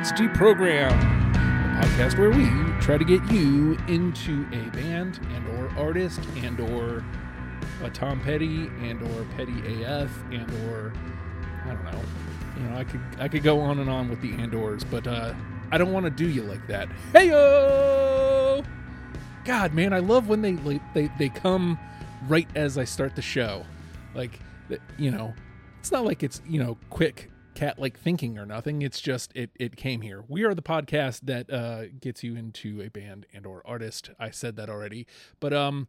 God's Deprogram, a podcast where we try to get you into a band and or artist and or a Tom Petty and or Petty AF and or I don't know. You know, I could I could go on and on with the and ors, but uh, I don't want to do you like that. Hey yo! God, man, I love when they they they come right as I start the show, like you know. It's not like it's you know quick cat like thinking or nothing. It's just it it came here. We are the podcast that uh, gets you into a band and or artist. I said that already, but um,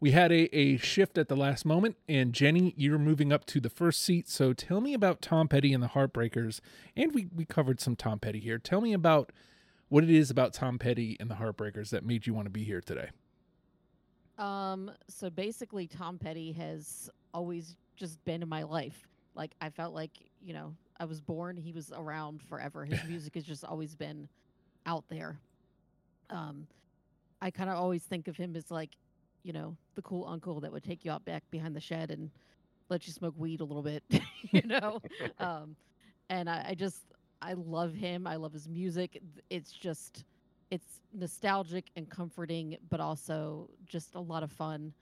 we had a a shift at the last moment, and Jenny, you're moving up to the first seat. So tell me about Tom Petty and the Heartbreakers, and we we covered some Tom Petty here. Tell me about what it is about Tom Petty and the Heartbreakers that made you want to be here today. Um, so basically, Tom Petty has always just been in my life. Like I felt like you know I was born, he was around forever. His music has just always been out there. Um, I kind of always think of him as like, you know, the cool uncle that would take you out back behind the shed and let you smoke weed a little bit, you know. um, and I, I just I love him. I love his music. It's just it's nostalgic and comforting, but also just a lot of fun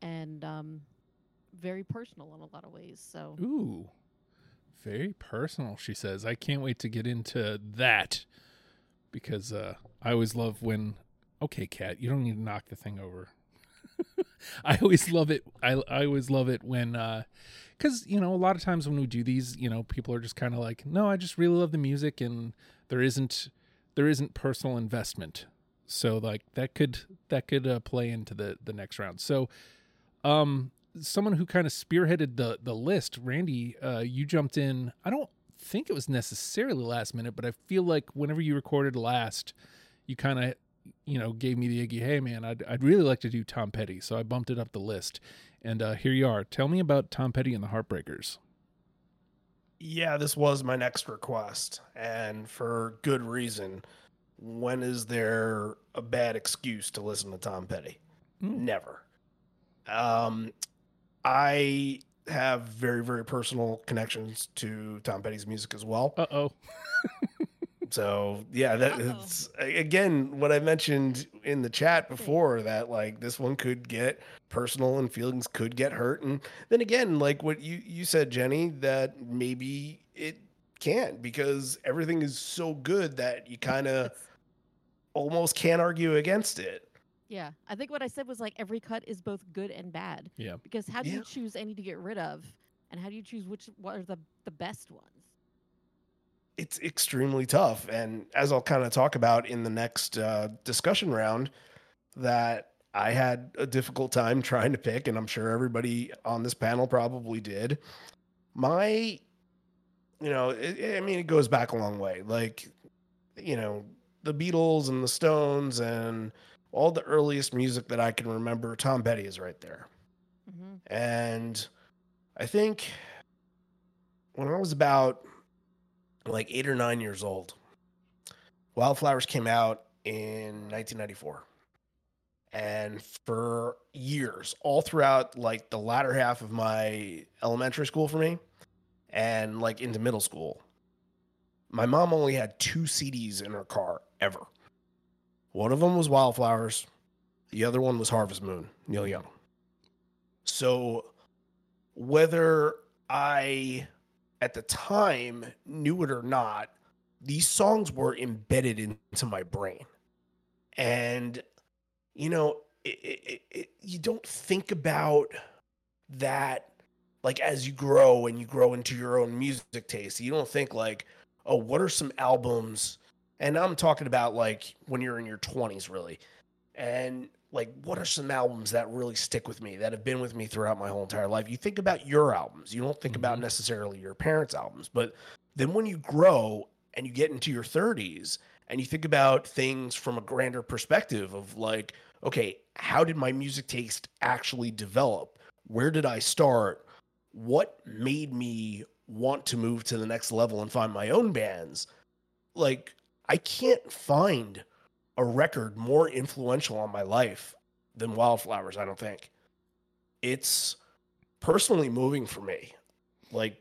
and um, very personal in a lot of ways. So ooh, very personal, she says. I can't wait to get into that because uh, I always love when. Okay, cat, you don't need to knock the thing over. I always love it. I, I always love it when, because, uh, you know, a lot of times when we do these, you know, people are just kind of like, no, I just really love the music and there isn't, there isn't personal investment. So like that could, that could uh, play into the, the next round. So, um, someone who kind of spearheaded the the list, Randy, uh, you jumped in. I don't think it was necessarily last minute, but I feel like whenever you recorded last, you kind of you know gave me the iggy. Hey man, I'd I'd really like to do Tom Petty, so I bumped it up the list, and uh, here you are. Tell me about Tom Petty and the Heartbreakers. Yeah, this was my next request, and for good reason. When is there a bad excuse to listen to Tom Petty? Mm. Never. Um, I have very very personal connections to Tom Petty's music as well. Uh oh. so yeah, that Uh-oh. it's again what I mentioned in the chat before that like this one could get personal and feelings could get hurt, and then again like what you you said, Jenny, that maybe it can't because everything is so good that you kind of almost can't argue against it. Yeah, I think what I said was like every cut is both good and bad. Yeah. Because how do yeah. you choose any to get rid of, and how do you choose which what are the the best ones? It's extremely tough, and as I'll kind of talk about in the next uh, discussion round, that I had a difficult time trying to pick, and I'm sure everybody on this panel probably did. My, you know, it, I mean, it goes back a long way. Like, you know, the Beatles and the Stones and all the earliest music that I can remember, Tom Petty is right there. Mm-hmm. And I think when I was about like eight or nine years old, Wildflowers came out in 1994. And for years, all throughout like the latter half of my elementary school for me and like into middle school, my mom only had two CDs in her car ever. One of them was Wildflowers, the other one was Harvest Moon, Neil Young. So whether I at the time knew it or not, these songs were embedded into my brain. And, you know, it, it, it, you don't think about that like as you grow and you grow into your own music taste. You don't think like, oh, what are some albums and I'm talking about like when you're in your 20s, really. And like, what are some albums that really stick with me that have been with me throughout my whole entire life? You think about your albums, you don't think mm-hmm. about necessarily your parents' albums. But then when you grow and you get into your 30s and you think about things from a grander perspective of like, okay, how did my music taste actually develop? Where did I start? What made me want to move to the next level and find my own bands? Like, I can't find a record more influential on my life than Wildflowers, I don't think. It's personally moving for me. Like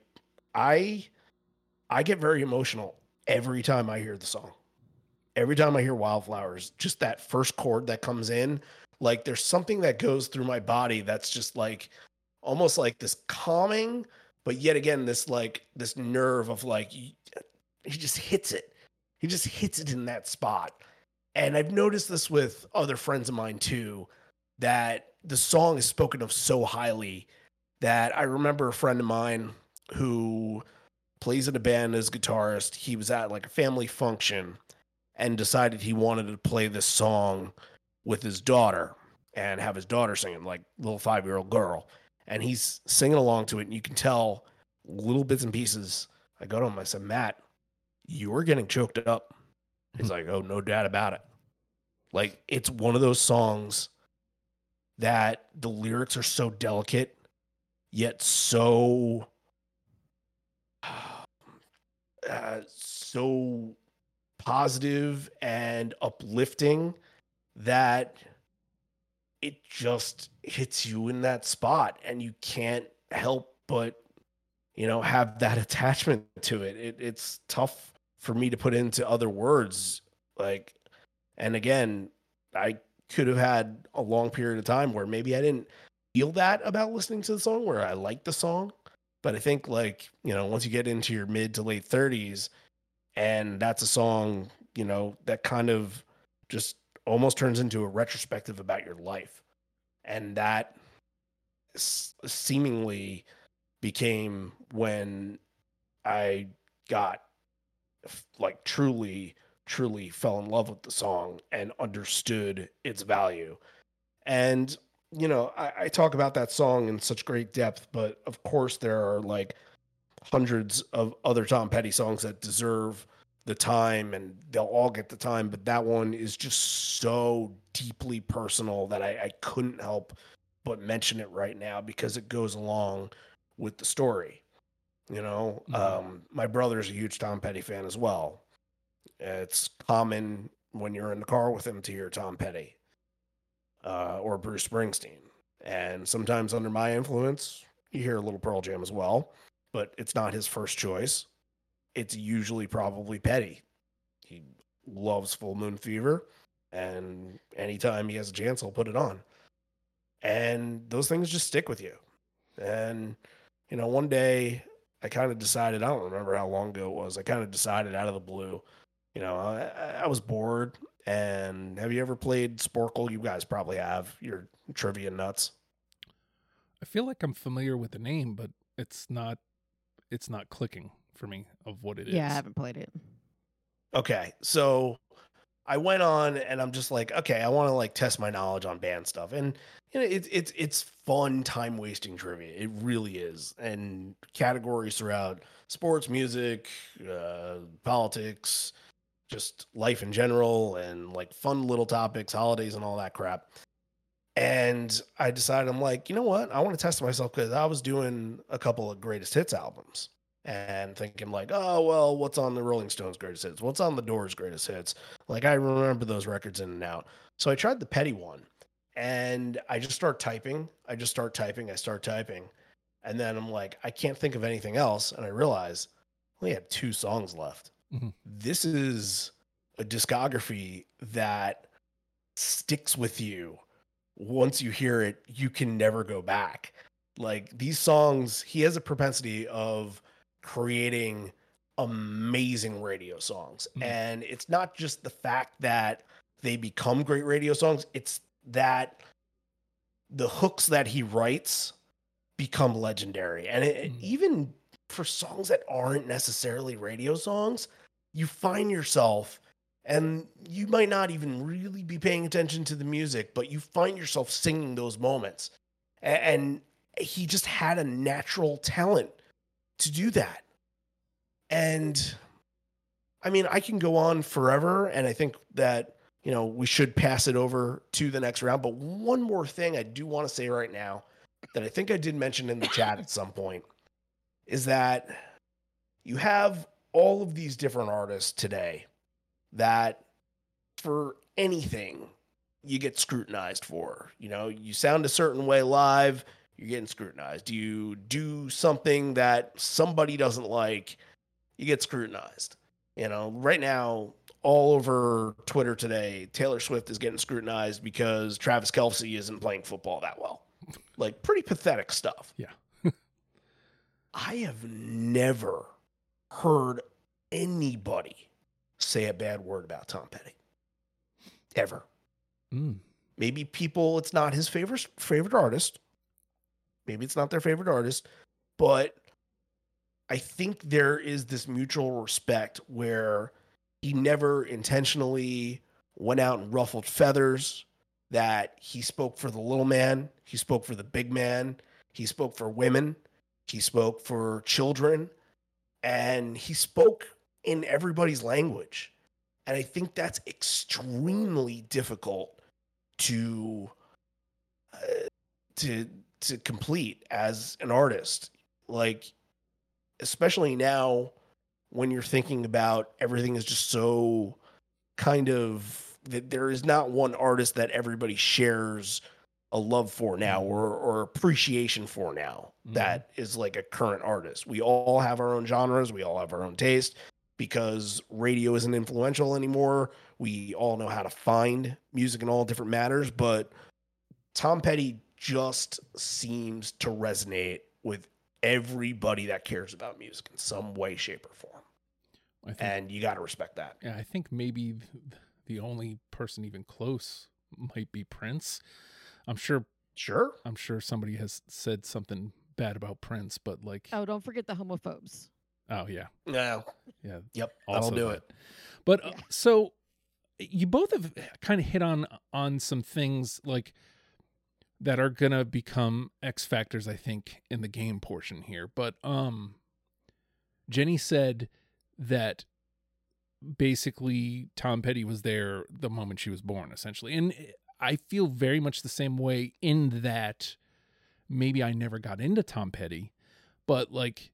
I I get very emotional every time I hear the song. Every time I hear Wildflowers, just that first chord that comes in, like there's something that goes through my body that's just like almost like this calming, but yet again, this like this nerve of like he just hits it. He just hits it in that spot. And I've noticed this with other friends of mine too, that the song is spoken of so highly that I remember a friend of mine who plays in a band as a guitarist. He was at like a family function and decided he wanted to play this song with his daughter and have his daughter sing singing, like little five year old girl. And he's singing along to it, and you can tell little bits and pieces. I go to him, I said, Matt, you're getting choked up. He's like, Oh, no doubt about it. Like, it's one of those songs that the lyrics are so delicate, yet so uh, so positive and uplifting that it just hits you in that spot and you can't help but you know have that attachment to it. it it's tough for me to put into other words like and again i could have had a long period of time where maybe i didn't feel that about listening to the song where i liked the song. But i think like you know once you get into your mid to late 30s and that's a song you know that kind of just almost turns into a retrospective about your life. And that s- seemingly became when i got like truly truly fell in love with the song and understood its value. And you know I, I talk about that song in such great depth but of course there are like hundreds of other tom petty songs that deserve the time and they'll all get the time but that one is just so deeply personal that I, I couldn't help but mention it right now because it goes along with the story you know Mhm. um, my brother's a huge tom petty fan as well it's common when you're in the car with him to hear tom petty uh, or bruce springsteen and sometimes under my influence you hear a little pearl jam as well but it's not his first choice it's usually probably Petty. He loves Full Moon Fever, and anytime he has a chance, he'll put it on. And those things just stick with you. And, you know, one day I kind of decided, I don't remember how long ago it was, I kind of decided out of the blue, you know, I, I was bored. And have you ever played Sporcle? You guys probably have. You're trivia nuts. I feel like I'm familiar with the name, but it's not it's not clicking for me of what it is. Yeah, I haven't played it. Okay, so I went on and I'm just like, okay, I want to like test my knowledge on band stuff, and you know, it's it's it's fun time wasting trivia. It really is, and categories throughout sports, music, uh, politics, just life in general, and like fun little topics, holidays, and all that crap. And I decided, I'm like, you know what? I want to test myself because I was doing a couple of greatest hits albums and thinking like, oh well, what's on the Rolling Stones greatest hits? What's on the Doors greatest hits? Like I remember those records in and out. So I tried the Petty one, and I just start typing. I just start typing. I start typing, and then I'm like, I can't think of anything else, and I realize I only have two songs left. Mhm. This is a discography that sticks with you. Once you hear it, you can never go back. Like these songs, he has a propensity of creating amazing radio songs. Mhm. And it's not just the fact that they become great radio songs, it's that the hooks that he writes become legendary. And it, Mhm. even for songs that aren't necessarily radio songs, you find yourself and you might not even really be paying attention to the music, but you find yourself singing those moments. And he just had a natural talent to do that. And I mean, I can go on forever, and I think that, you know, we should pass it over to the next round. But one more thing I do want to say right now that I think I did mention in the chat at some point is that you have all of these different artists today that for anything you get scrutinized for. You know, you sound a certain way live, you're getting scrutinized. You do something that somebody doesn't like, you get scrutinized. You know, right now, all over Twitter today, Taylor Swift is getting scrutinized because Travis Kelce isn't playing football that well. Like, pretty pathetic stuff. Yeah. I have never heard anybody say a bad word about Tom Petty. Ever. Mm. Maybe people, it's not his favorite favorite artist. Maybe it's not their favorite artist, but I think there is this mutual respect where he never intentionally went out and ruffled feathers, that he spoke for the little man, he spoke for the big man, he spoke for women, he spoke for children, and he spoke in everybody's language. And I think that's extremely difficult to uh, to to complete as an artist. Like especially now when you're thinking about everything is just so kind of that there is not one artist that everybody shares a love for now or or appreciation for now Mhm. that is like a current artist. We all have our own genres, we all have our own taste because radio isn't influential anymore. We all know how to find music in all different matters, but Tom Petty just seems to resonate with everybody that cares about music in some way, shape, or form. I think And you got to respect that. Yeah, I think maybe the only person even close might be Prince. I'm sure Sure. I'm sure somebody has said something bad about Prince, but like Oh, don't forget the homophobes. oh yeah. No. Yeah. Yep. also That'll do that. it. But uh, so you both have kind of hit on on some things like that are going to become X factors I think in the game portion here. But um Jenny said that basically Tom Petty was there the moment she was born essentially. And I feel very much the same way in that maybe I never got into Tom Petty, but like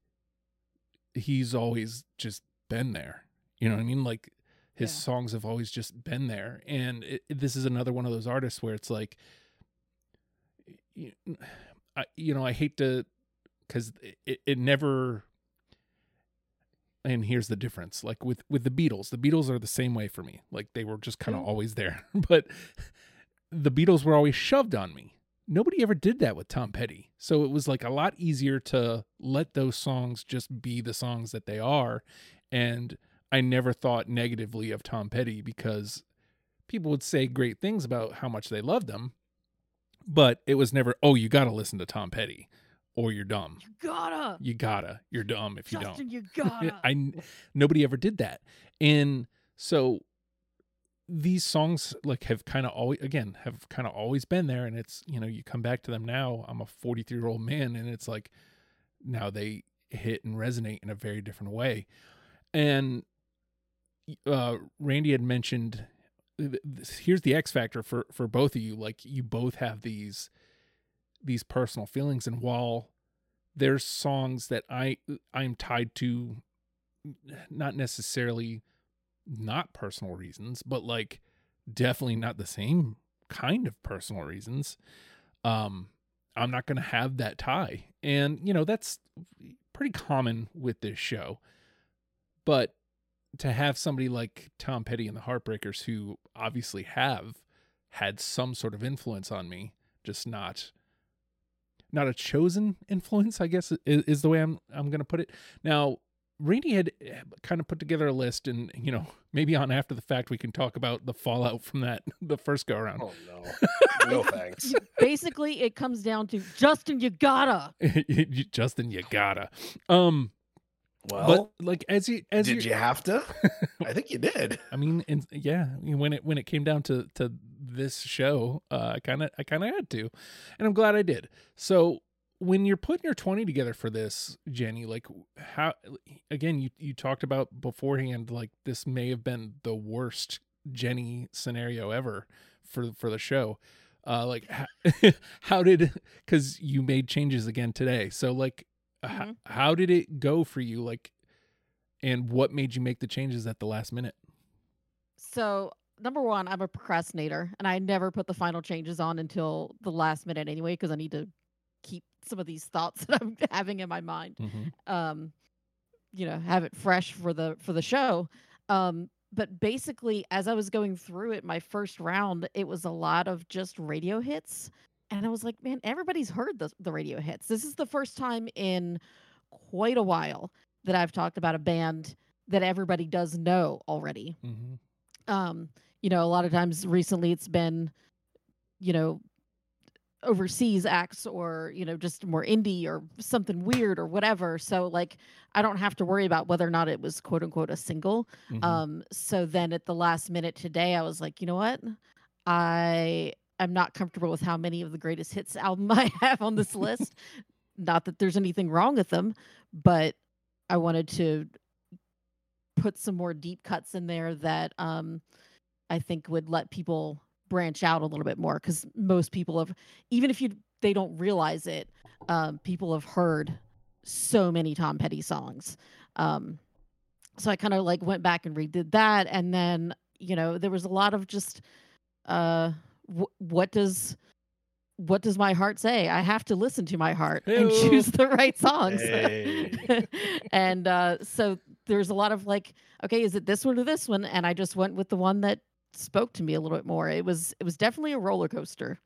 he's always just been there. You know what I mean? Like his Yeah. songs have always just been there. And it, this is another one of those artists where it's like, you, I, you know, I hate to, because it, it never. And here's the difference. Like with with the Beatles, the Beatles are the same way for me. Like they were just kind of always there. But the Beatles were always shoved on me. Nobody ever did that with Tom Petty. So it was like a lot easier to let those songs just be the songs that they are. And I never thought negatively of Tom Petty because people would say great things about how much they loved him. But it was never, oh, you got to listen to Tom Petty or you're dumb. You gotta. You gotta. You're dumb if you don't. Justin, you gotta. I nobody ever did that, and so these songs like have kind of always again have kind of always been there, and it's you know you come back to them now. I'm a 43 year old man, and it's like now they hit and resonate in a very different way, and uh, Randy had mentioned. Here's the X factor for for both of you. Like you both have these these personal feelings, and while there's songs that I I'm tied to not necessarily not personal reasons, but like definitely not the same kind of personal reasons. Um I'm not going to have that tie. And you know, that's pretty common with this show. But to have somebody like Tom Petty and the Heartbreakers who obviously have had some sort of influence on me, just not not a chosen influence, I guess is, is the way I'm I'm going to put it. Now, Randy had kind of put together a list, and you know, maybe on after the fact we can talk about the fallout from that the first go around. Oh, no. no thanks. Basically, it comes down to Justin, you gotta. Justin, you gotta. Um, Well, but like as you as did you, you have to? I think you did. I mean, and yeah, I when it when it came down to to this show, uh, I kind of I kind of had to, and I'm glad I did. So when you're putting your 20 together for this, Jenny, like how again you you talked about beforehand, like this may have been the worst Jenny scenario ever for for the show. Uh, like how, how did because you made changes again today, so like Mhm. how did it go for you? Like and what made you make the changes at the last minute? So, number one, I'm a procrastinator, and I never put the final changes on until the last minute anyway, because I need to keep some of these thoughts that I'm having in my mind. Mm-hmm. Um, you know have it fresh for the for the show. Um, but basically, as I was going through it, my first round, it was a lot of just radio hits, and I was like, man, everybody's heard the the radio hits. This is the first time in quite a while that I've talked about a band that everybody does know already. Mm-hmm. Um, you know, a lot of times recently it's been, you know, overseas acts or you know just more indie or something weird or whatever. So like i don't have to worry about whether or not it was quote unquote a single. Mhm. um so then at the last minute today i was like you know what? I am not comfortable with how many of the greatest hits album i have on this list. Not that there's anything wrong with them but i wanted to put some more deep cuts in there that um i think would let people branch out a little bit more because most people have even if you they don't realize it um people have heard so many tom petty songs. Um so i kind of like went back and redid that and then you know there was a lot of just uh wh- what does what does my heart say? I have to listen to my heart and choose the right songs. Hey. and uh so there's a lot of like okay is it this one or this one? And i just went with the one that spoke to me a little bit more. It was it was definitely a roller coaster.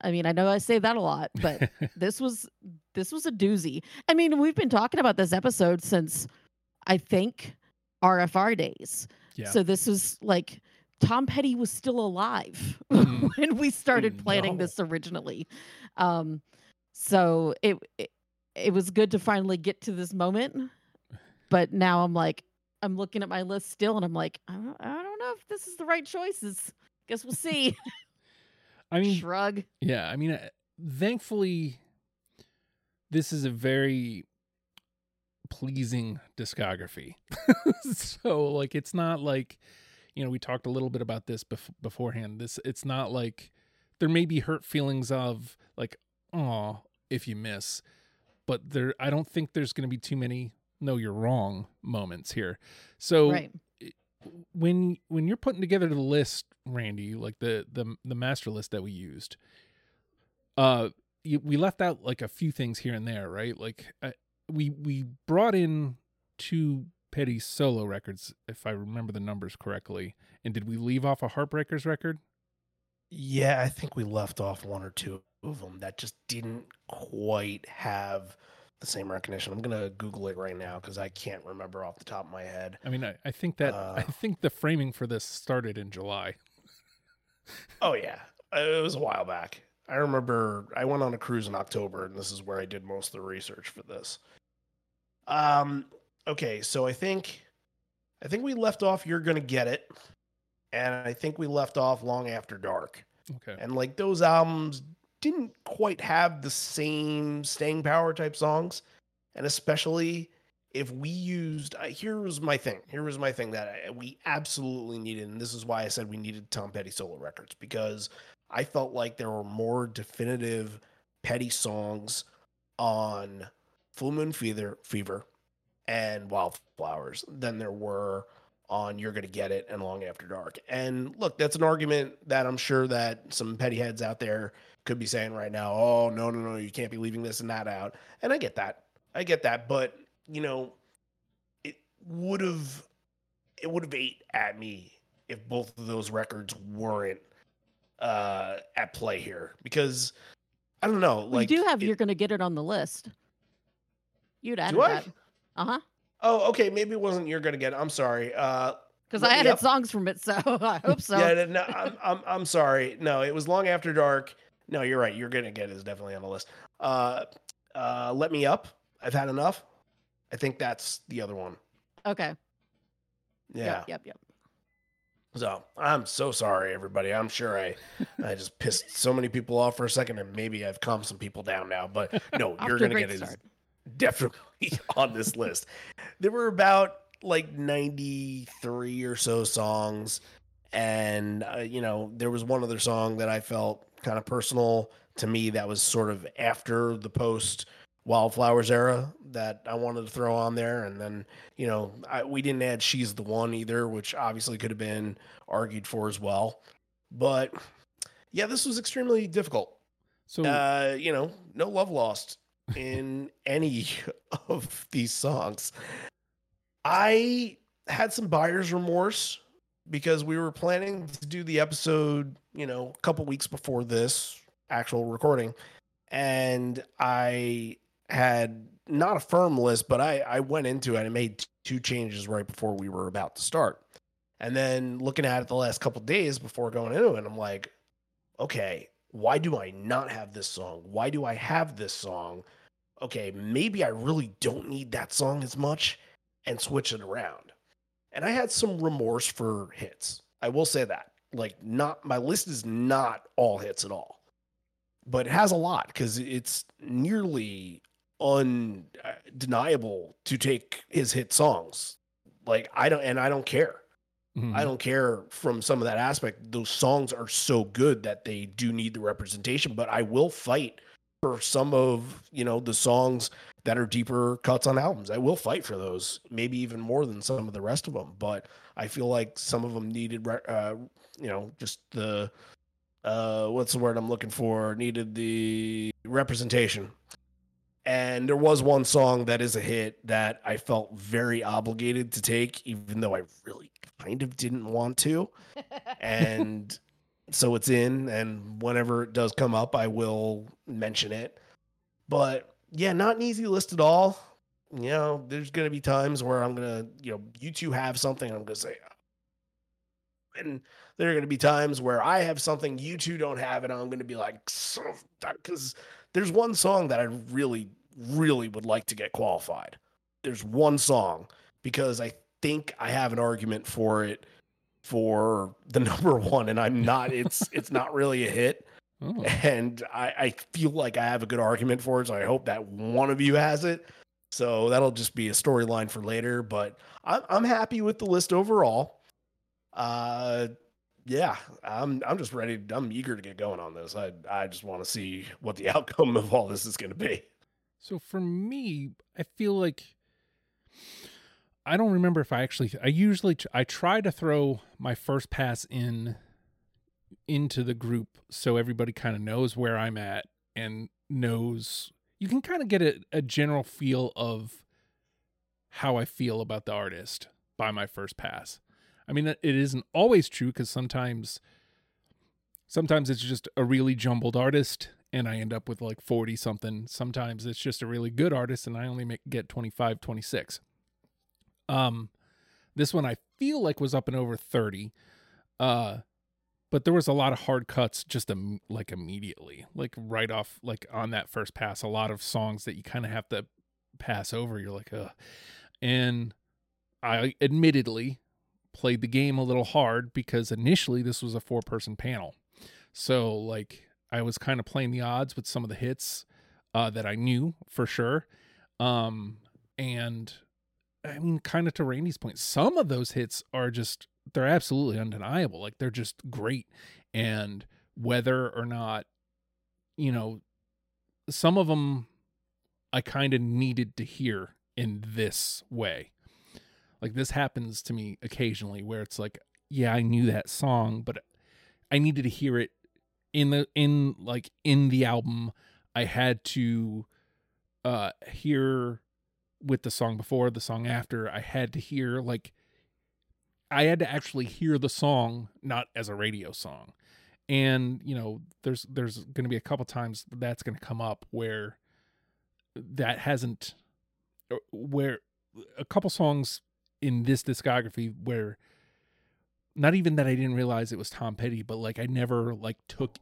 I mean i know i say that a lot but this was this was a doozy. I mean we've been talking about this episode since i think rfr days. Yeah. so this was like tom petty was still alive Mhm. when we started planning No. this originally. Um so it, it it was good to finally get to this moment but now i'm like i'm looking at my list still and i'm like i don't, I don't know if this is the right choices guess we'll see I mean, shrug Yeah, I mean, uh, thankfully, this is a very pleasing discography. so, like, it's not like, you know, we talked a little bit about this bef- beforehand. This, it's not like there may be hurt feelings of like, oh, if you miss, but there, I don't think there's going to be too many. No, you're wrong moments here. So, right when when you're putting together the list, Randy, like the the the master list that we used, uh, you, we left out like a few things here and there, right? Like uh, we we brought in two Petty solo records, if I remember the numbers correctly. And did we leave off a Heartbreakers record? Yeah, I think we left off one or two of them that just didn't quite have the same recognition. I'm gonna Google it right now because I can't remember off the top of my head. I mean, I, I think that I Uh. think the framing for this started in July. Oh yeah, Uh, it was a while back. I remember I went on a cruise in October, and this is where I did most of the research for this. Um. Okay, so I think, I think we left off. You're gonna get it, and I think we left off long after dark. Okay. and like those albums didn't quite have the same staying power type songs and especially if we used uh, here was my thing here was my thing that I, we absolutely needed and this is why i said we needed tom petty solo records because i felt like there were more definitive petty songs on full moon fever fever and wildflowers than there were on You're Gonna Get It and Long After Dark. And look, that's an argument that I'm sure that some petty heads out there could be saying right now, oh, no, no, no, you can't be leaving this and that out. And I get that. I get that. But, you know, it would have it would have ate at me if both of those records weren't uh at play here. Because I don't know, like you do have it- you're gonna get it on the list you'd Do that uh-huh Oh, okay, maybe it wasn't You're Gonna Get It. I'm sorry. Uh because i added up. songs from it so i hope so Yeah, no, I'm, I'm I'm sorry. No, it was long after dark. No, you're right. You're gonna get it is definitely on the list. Uh, uh, let me up. I've had enough. I think that's the other one. okay Yeah. yep yep yep So I'm so sorry, everybody. I'm sure I I just pissed so many people off for a second, and maybe I've calmed some people down now. But no, you're gonna get it. is start. definitely on this list. There were about like 93 or so songs. And, uh, you know, there was one other song that I felt kind of personal to me that was sort of after the post Wildflowers era that I wanted to throw on there. And then, you know, I, we didn't add She's the One either, which obviously could have been argued for as well. But yeah, this was extremely difficult. So Uh, you know, no love lost in any of these songs. I had some buyer's remorse because we were planning to do the episode, you know, a couple weeks before this actual recording. And I had not a firm list, but I, I went into it and made two changes right before we were about to start. And then looking at it the last couple days before going into it, I'm like, okay, why do I not have this song? Why do I have this song? Okay, maybe I really don't need that song as much and switch it around. And I had some remorse for hits. I will say that. Like not my list is not all hits at all. But it has a lot cuz it's nearly undeniable to take his hit songs. Like I don't and I don't care. Mhm. I don't care from some of that aspect. Those songs are so good that they do need the representation, but I will fight for some of, you know, the songs that are deeper cuts on albums. I will fight for those, maybe even more than some of the rest of them, but I feel like some of them needed uh, you know, just the uh what's the word I'm looking for? Needed the representation. And there was one song that is a hit that I felt very obligated to take, even though I really kind of didn't want to. And so it's in, and whenever it does come up, I will mention it. But yeah, not an easy list at all. You know, there's to be times where I'm to, you know, you two have something, I'm to say, and there are to be times where I have something you two don't have, and I'm to be like, because there's one song that I really, really would like to get qualified. There's one song because I think I have an argument for it for the number one, and I'm not. It's it's not really a hit, Oh. and I, I feel like I have a good argument for it. So I hope that one of you has it. So that'll just be a storyline for later. But I'm I'm happy with the list overall. Uh, yeah, I'm I'm just ready. I'm eager to get going on this. I I just want to see what the outcome of all this is going to be. So for me, I feel like I don't remember if I actually I usually I try to throw my first pass in into the group so everybody kind of knows where I'm at and knows you can kind of get a, a general feel of how I feel about the artist by my first pass. I mean it isn't always true cuz sometimes sometimes it's just a really jumbled artist and I end up with like 40 something. Sometimes it's just a really good artist and I only make, get 25, 26. Um this one I feel like was up and over 30. Uh but there was a lot of hard cuts just Im- like immediately. Like right off like on that first pass a lot of songs that you kind of have to pass over. You're like, "Ugh." And I admittedly played the game a little hard because initially this was a four person panel. So like I was kind of playing the odds with some of the hits uh, that I knew for sure. Um, and I mean, kind of to Randy's point, some of those hits are just, they're absolutely undeniable. Like they're just great. And whether or not, you know, some of them I kind of needed to hear in this way. Like this happens to me occasionally where it's like, yeah, I knew that song, but I needed to hear it in the in like in the album i had to uh hear with the song before the song after i had to hear like i had to actually hear the song not as a radio song and you know there's there's going to be a couple times that's going to come up where that hasn't uh, where a couple songs in this discography where not even that I didn't realize it was Tom Petty, but like I never like took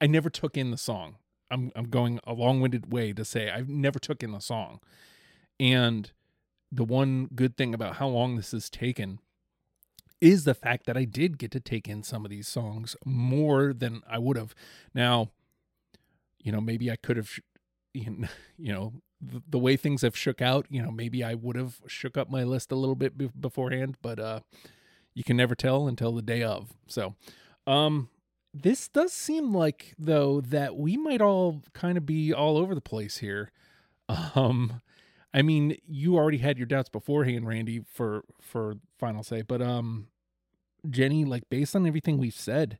I never took in the song. I'm I'm going a long-winded way to say I've never took in the song. And the one good thing about how long this has taken is the fact that I did get to take in some of these songs more than I would have. Now, you know, maybe I could have you know, the, way things have shook out, you know, maybe I would have shook up my list a little bit be- beforehand, but uh you can never tell until the day of. So, um, this does seem like though that we might all kind of be all over the place here. Um, I mean, you already had your doubts beforehand, Randy, for for final say, but um, Jenny, like based on everything we've said,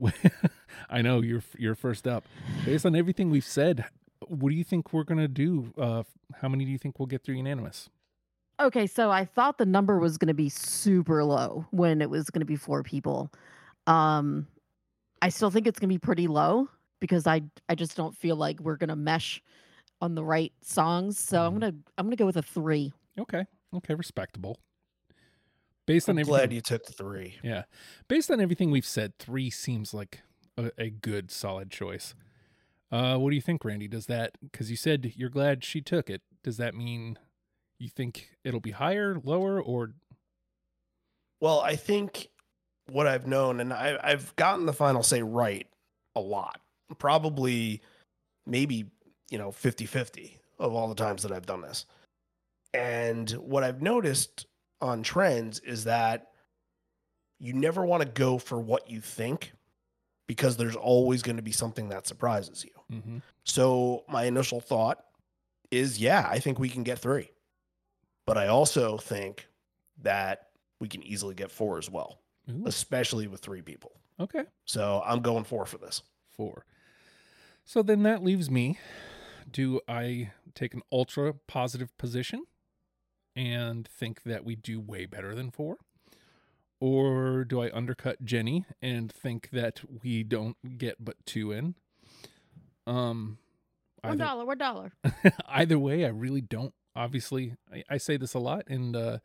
I know you're you're first up. Based on everything we've said, what do you think we're gonna do? Uh, how many do you think we'll get through unanimous? Okay, so I thought the number was to be super low when it was to be four people. Um, I still think it's to be pretty low because I I just don't feel like we're to mesh on the right songs. So I'm Mhm. gonna I'm gonna go with a three. Okay, okay, respectable. Based on I'm everything, glad you took three. yeah, based on everything we've said, three seems like a, a good, solid choice. Uh, what do you think, Randy? Does that because you said you're glad she took it? Does that mean you think it'll be higher, lower, or Well, I think what I've known, and I, I've gotten the final say right a lot, probably maybe, you know, 50 50 of all the times that I've done this. And what I've noticed on trends is that you never want to go for what you think because there's always going to be something that surprises you. mm-hmm. So my initial thought is, yeah, I think we can get three. But I also think that we can easily get four as well, Ooh, especially with three people. okay, So I'm going four for this. four. So then that leaves me. Do I take an ultra positive position and think that we do way better than four? Or do I undercut Jenny and think that we don't get but two in? Um, One either, dollar, one dollar. either way, I really don't. Obviously, I, I say this a lot, and uh,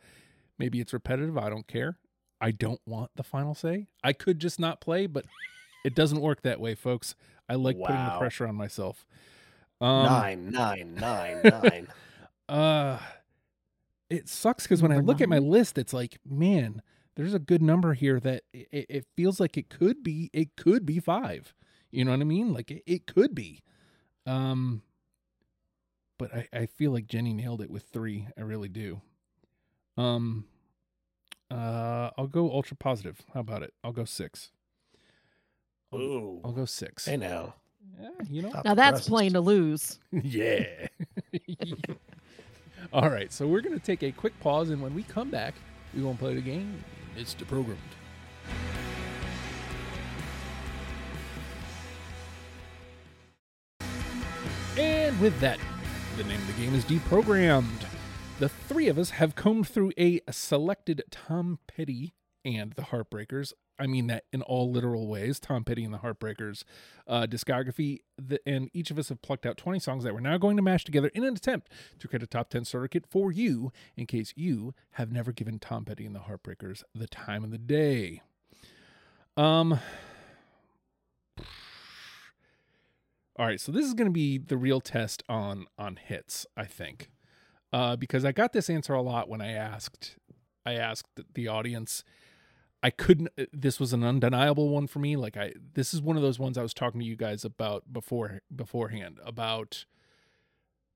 maybe it's repetitive. I don't care. I don't want the final say. I could just not play, but it doesn't work that way, folks. I like putting the pressure on myself. Um, nine, nine, nine, nine. Uh, it sucks because when I look at my list, it's like, man, there's a good number here that it, it feels like it could be. It could be five. You know what I mean? Like it, it could be. Um, but I, I feel like Jenny nailed it with three. I really do. Um, uh, I'll go ultra positive. How about it? I'll go six. Ooh. I'll go six. Hey now. Yeah, you know. Now that's presses. playing to lose. yeah. All right, so we're going to take a quick pause, and when we come back, we won't play the game. It's deprogrammed. And with that, the name of the game is deprogrammed. The three of us have combed through a selected Tom Petty and the Heartbreakers. I mean that in all literal ways. Tom Petty and the Heartbreakers uh, discography, the, and each of us have plucked out 20 songs that we're now going to mash together in an attempt to create a top 10 starter kit for you in case you have never given Tom Petty and the Heartbreakers the time of the day. Um. All right, so this is going to be the real test on on hits, I think, uh, because I got this answer a lot when I asked I asked the audience. I couldn't. uh, This was an undeniable one for me. Like I, this is one of those ones I was talking to you guys about before beforehand about.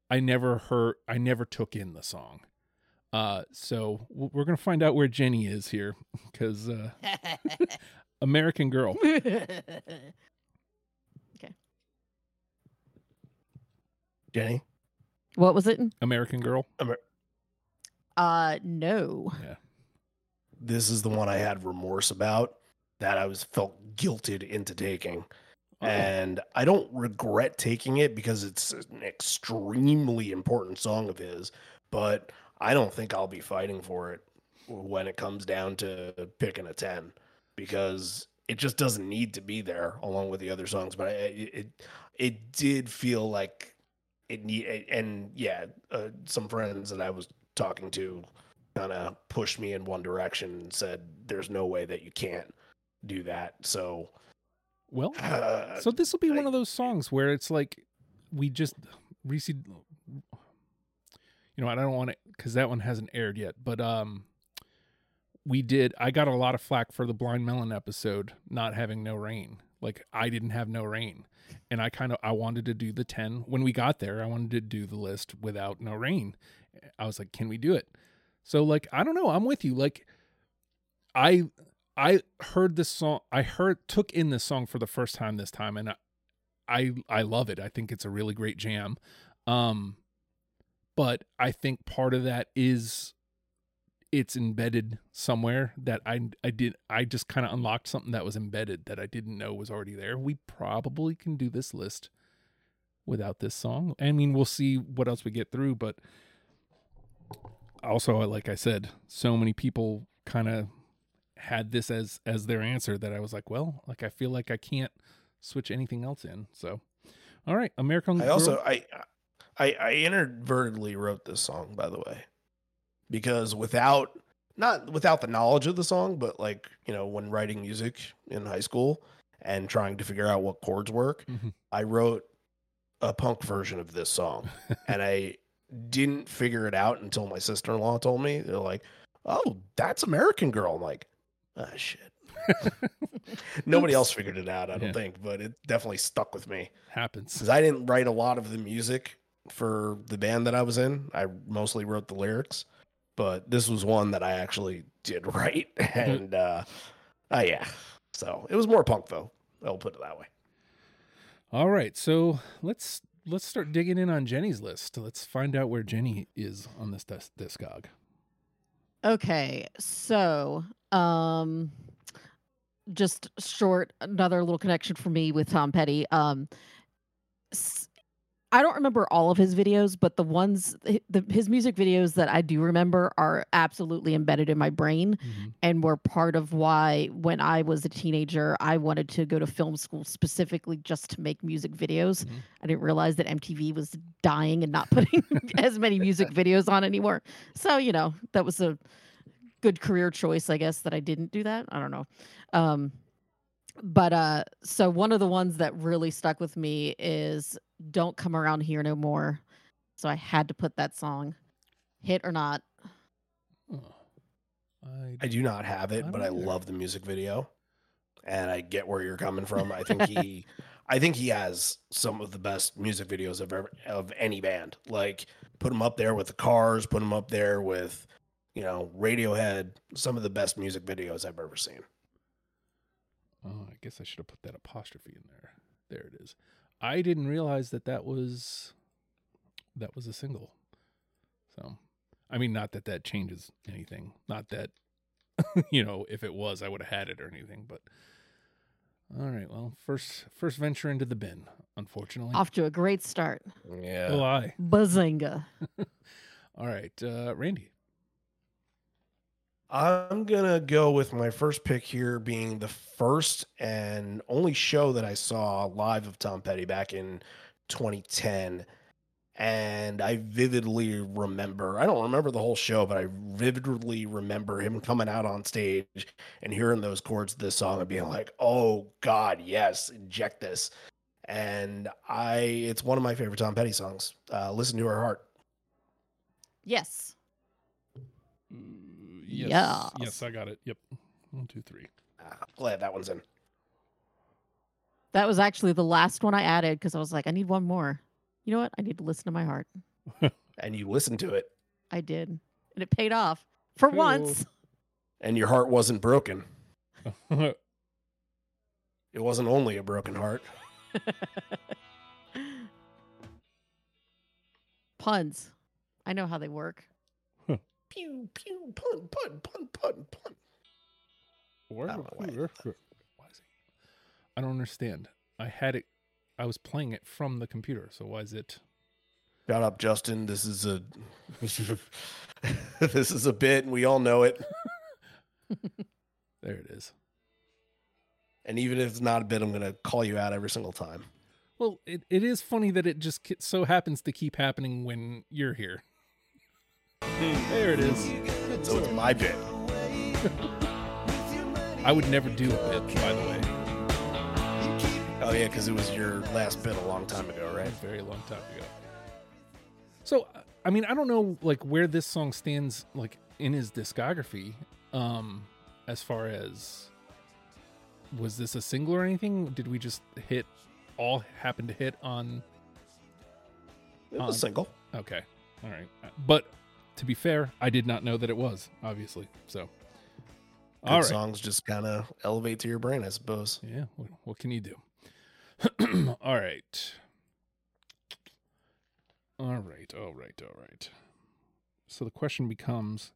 I never heard. I never took in the song. Uh, so we're gonna find out where Jenny is here, because uh, American Girl. Okay. Jenny. what was it? American Girl. Uh, no. This is the one I had remorse about that I was felt guilted into taking. Oh, And I don't regret taking it because it's an extremely important song of his, but I don't think I'll be fighting for it when it comes down to picking a 10 because it just doesn't need to be there along with the other songs. But I, it, it, it did feel like it need, and yeah, uh, some friends that I was talking to kind of pushed me in one direction and said, there's no way that you can't do that. So, well, uh, so this will be one of those songs where it's like we just Reese. You know, I don't want it because that one hasn't aired yet, but um, we did. I got a lot of flack for the Blind Melon episode not having no rain. Like I didn't have no rain, and I kind of I wanted to do the ten when we got there. I wanted to do the list without no rain. I was like, can we do it? So like I don't know. I'm with you. Like I I heard this song. I heard took in this song for the first time this time, and I, I I love it. I think it's a really great jam. Um, but I think part of that is it's embedded somewhere that I I did I just kind of unlocked something that was embedded that I didn't know was already there. We probably can do this list without this song. I mean, we'll see what else we get through, but also, like I said, so many people kind of had this as as their answer that I was like, well, like I feel like I can't switch anything else in. So, all right, American. I Girl- also I, I I inadvertently wrote this song by the way, because without not without the knowledge of the song, but like you know when writing music in high school and trying to figure out what chords work, Mhm. I wrote a punk version of this song, and I didn't figure it out until my sister in law told me. They're like, "Oh, that's American Girl." I'm like, "Ah, shit." Nobody else figured it out, I don't Yeah. think, but it definitely stuck with me happens. because I didn't write a lot of the music for the band that I was in. I mostly wrote the lyrics, but this was one that I actually did write, and uh, uh yeah. So it was more punk though. I'll put it that way. All right, so let's let's start digging in on Jenny's list. Let's find out where Jenny is on this dis- discog. Okay, so um just short another little connection for me with Tom Petty. Um I don't remember all of his videos, but the ones the, his music videos that I do remember are absolutely embedded in my brain and were part of why when I was a teenager I wanted to go to film school specifically just to make music videos. Mhm. I didn't realize that MTV was dying and not putting as many music videos on anymore. So, you know, that was a good career choice, I guess, that I didn't do that. I don't know. Um, but uh, so one of the ones that really stuck with me is Don't Come Around Here No More. So I had to put that song, hit or not. Oh, I, I do not have it, I but don't I love the music video, and I get where you're coming from. I think he, I think he has some of the best music videos of ever, of any band. Like put him up there with the Cars, put him up there with, you know, Radiohead. Some of the best music videos I've ever seen. Oh, I guess I should have put that apostrophe in there. There it is. I didn't realize that that was that was a single. So, I mean, not that that changes anything. Not that you know, if it was, I would have had it or anything. But all right, well, first first venture into the bin, unfortunately. Off to a great start. Yeah. Oh, I. Bazinga. All right, uh, Randy. I'm gonna go with my first pick here being the first and only show that I saw live of Tom Petty back in 2010. And I vividly remember, I don't remember the whole show, but I vividly remember him coming out on stage and hearing those chords of this song and being like, oh God, yes, inject this. And I, it's one of my favorite Tom Petty songs. Uh, Listen to Her Heart. Yes. Yes. Yes. Yes, I got it. Yep. One, two, three. Ah, glad that one's in. That was actually the last one I added because I was like, I need one more. You know what? I need to listen to my heart. And you listened to it, I did. And it paid off for Cool. once. and your heart wasn't broken. It wasn't only a broken heart. Puns. I know how they work. Pew pew pun pun pun pun pun. Where- I don't know why. where- where- why is it- I don't understand. I had it. I was playing it from the computer. So why is it? Shut up, Justin. This is a this is a bit, and we all know it. There it is. And even if it's not a bit, I'm gonna call you out every single time. Well, it, it is funny that it just so happens to keep happening when you're here. There it is. So it's my bit. I would never do a bit, by the way. Oh yeah, because it was your last bit a long time ago, a right? very long time ago. So, I mean, I don't know like where this song stands like in his discography, um, as far as was this a single or anything? Did we just hit all happen to hit on? It was single. Okay, all right, but to be fair, I did not know that it was obviously. So, Good all right, songs just kind of elevate to your brain, I suppose. Yeah, what, can you do? all right. All right, all right, all right. So the question becomes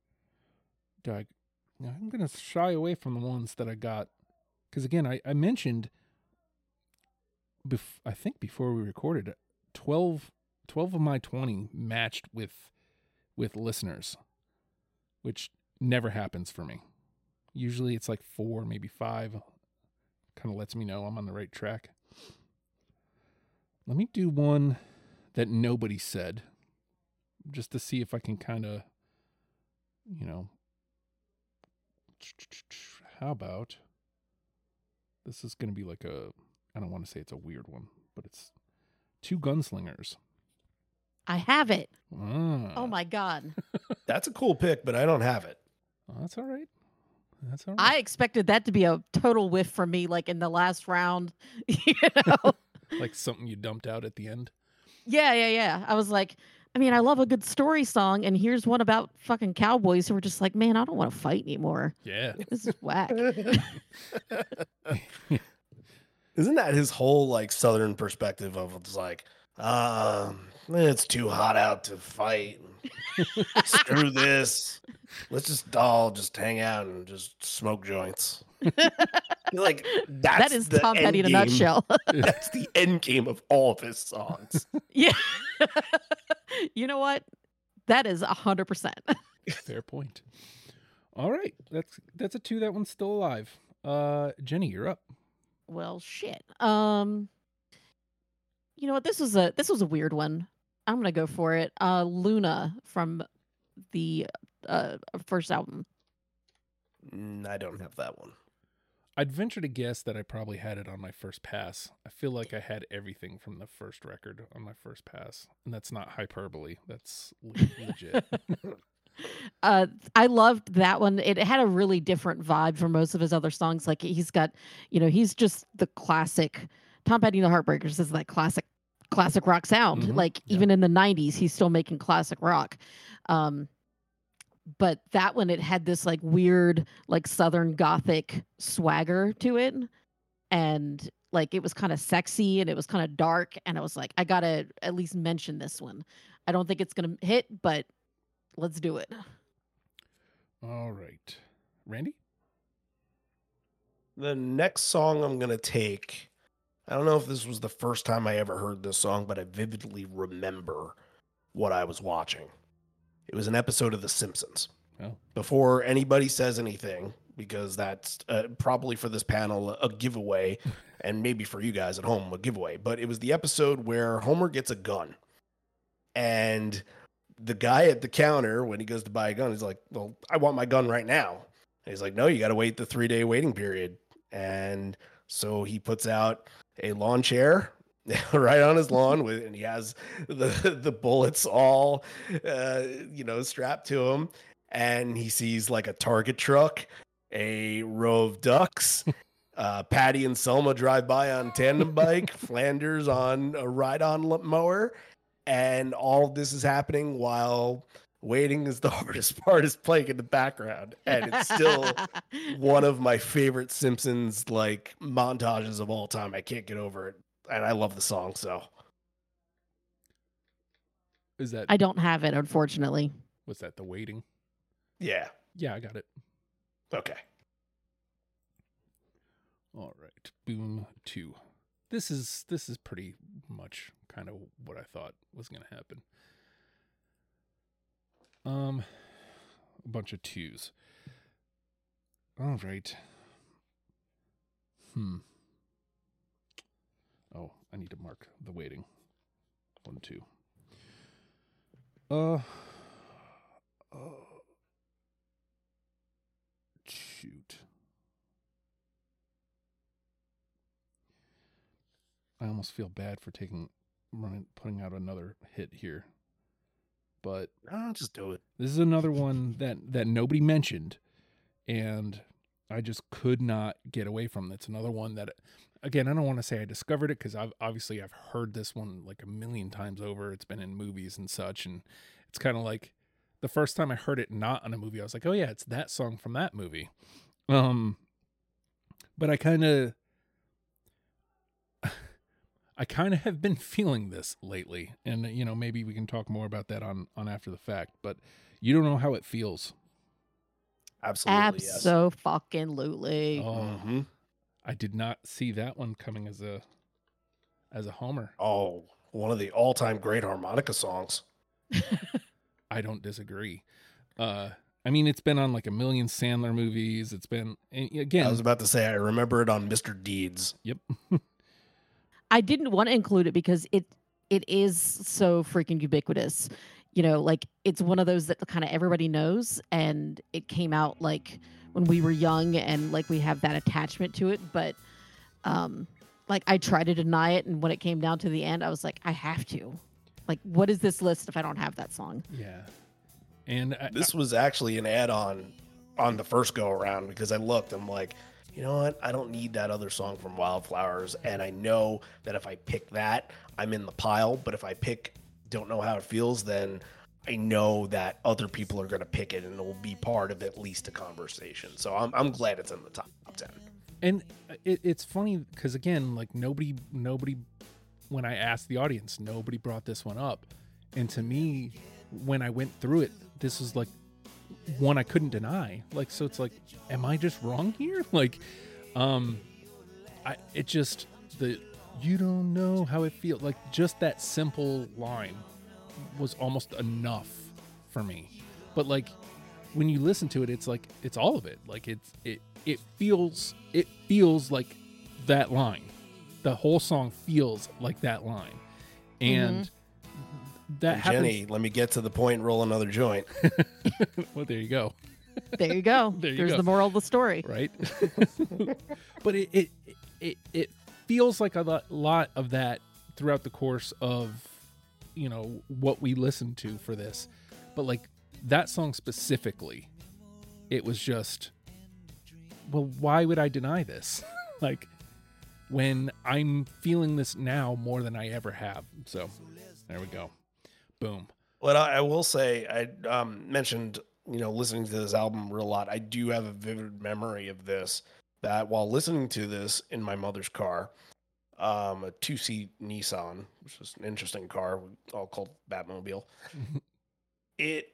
do I now I'm going to shy away from the ones that I got cuz again, I I mentioned bef- I think before we recorded it 12, 12 of my 20 matched with with listeners, which never happens for me. Usually it's like four, maybe five. Kind of lets me know I'm on the right track. Let me do one that nobody said just to see if I can kind of, you know, how about this is going to be like a, I don't want to say it's a weird one, but it's two gunslingers. I have it. Ah, Oh my god. That's a cool pick, but I don't have it. oh, that's all right. That's all right. I expected that to be a total whiff for me, like in the last round. you know? like something you dumped out at the end. Yeah, yeah, yeah. I was like, I mean, I love a good story song, and here's one about fucking cowboys who are just like, man, I don't want to fight anymore. Yeah. This is whack. Isn't that his whole like southern perspective of it's like, um, it's too hot out to fight. Screw this. Let's just all just hang out and just smoke joints. like that's that is the Tom Petty in a nutshell. that's the end game of all of his songs. yeah. you know what? That is a hundred percent. Fair point. All right. That's that's a two. That one's still alive. Uh Jenny, you're up. Well, shit. Um, you know what? This was a this was a weird one. I'm gonna go for it. Uh, Luna from the uh first album. Mm, I don't have that one. I'd venture to guess that I probably had it on my first pass. I feel like I had everything from the first record on my first pass. And that's not hyperbole. That's legit. uh i loved that one it had a really different vibe from most of his other songs like he's got you know he's just the classic tom petty and the heartbreakers is that classic classic rock sound. Mhm, like yeah. even in the 90s he's still making classic rock. Um but that one it had this like weird like southern gothic swagger to it. And like it was kind of sexy and it was kind of dark. And i was like i gotta at least mention this one. I don't think it's gonna hit but let's do it. All right. Randy? The next song I'm gonna take, I don't know if this was the first time I ever heard this song, but I vividly remember what I was watching. It was an episode of The Simpsons. Oh. Before anybody says anything, because that's uh, probably for this panel a giveaway, and maybe for you guys at home a giveaway. But it was the episode where Homer gets a gun, and the guy at the counter when he goes to buy a gun, he's like, "Well, I want my gun right now." And he's like, "No, you got to wait the three day waiting period." And so he puts out a lawn chair right on his lawn with, and he has the the bullets all, uh, you know, strapped to him. And he sees like a Target truck, a row of ducks. Uh, Patty and Selma drive by on tandem bike, Flanders on a ride-on mower, and all of this is happening while waiting is the hardest part is playing in the background, and it's still one of my favorite Simpsons like montages of all time. I can't get over it, and I love the song. So Is that I don't have it, unfortunately. was that? The waiting? yeah, Yeah, I got it. okay. All right. Boom two. This is this is pretty much kind of what I thought was gonna happen. Um a bunch of twos. All right. Hmm. Oh, I need to mark the waiting. One, two. Uh. Uh. Shoot. I almost feel bad for taking running putting out another hit here. But I'll just do it. this is another one that that nobody mentioned and I just could not get away from it. It's another one that again, I don't want to say I discovered it cuz I've obviously I've heard this one like a million times over. It's been in movies and such and it's kind of like the first time I heard it not on a movie, I was like, "Oh yeah, it's that song from that movie." Um but I kind of I kind of have been feeling this lately, and you know maybe we can talk more about that on on after the fact. But you don't know how it feels. Absolutely, yes. Absolutely. Oh, Mhm. I did not see that one coming as a as a homer. Oh, one of the all-time great harmonica songs. I don't disagree. Uh, I mean, it's been on like a million Sandler movies. It's been and again. I was about to say I remember it on Mr. Deeds. yep. I didn't want to include it because it it is so freaking ubiquitous. You know, like it's one of those that kind of everybody knows and it came out like when we were young and like we have that attachment to it, but um like I tried to deny it and when it came down to the end I was like I have to. Like what is this list if I don't have that song? yeah. And I, This was actually an add-on on the first go around because I looked. I'm like, you know what? I don't need that other song from Wildflowers, and I know that if I pick that, I'm in the pile. But if I pick "Don't Know How It Feels," then I know that other people are going to pick it, and it will be part of at least a conversation. So I'm I'm glad it's in the top ten. and it, it's funny because again, like nobody, nobody, when I asked the audience, nobody brought this one up, and to me, when I went through it, this was like one I couldn't deny. Like, so it's like, am I just wrong here? Like, um, I it just the you don't know how it feels. Like, just that simple line was almost enough for me. But like, when you listen to it, it's like it's all of it. Like it's it it feels it feels like that line. The whole song feels like that line, and that And happens. Jenny, let me get to the point. and Roll another joint. well, there you go. There you go. There you There's go. the moral of the story. right? but it, it it it feels like a lot, lot of that throughout the course of you know what we listened to for this. But like that song specifically, it was just well, why would I deny this? like when I'm feeling this now more than I ever have. So there we go. Boom. What I, I will say, I um, mentioned, you know, listening to this album real lot. I do have a vivid memory of this. That while listening to this in my mother's car, um, a two-seat Nissan, which was an interesting car, all called Batmobile. it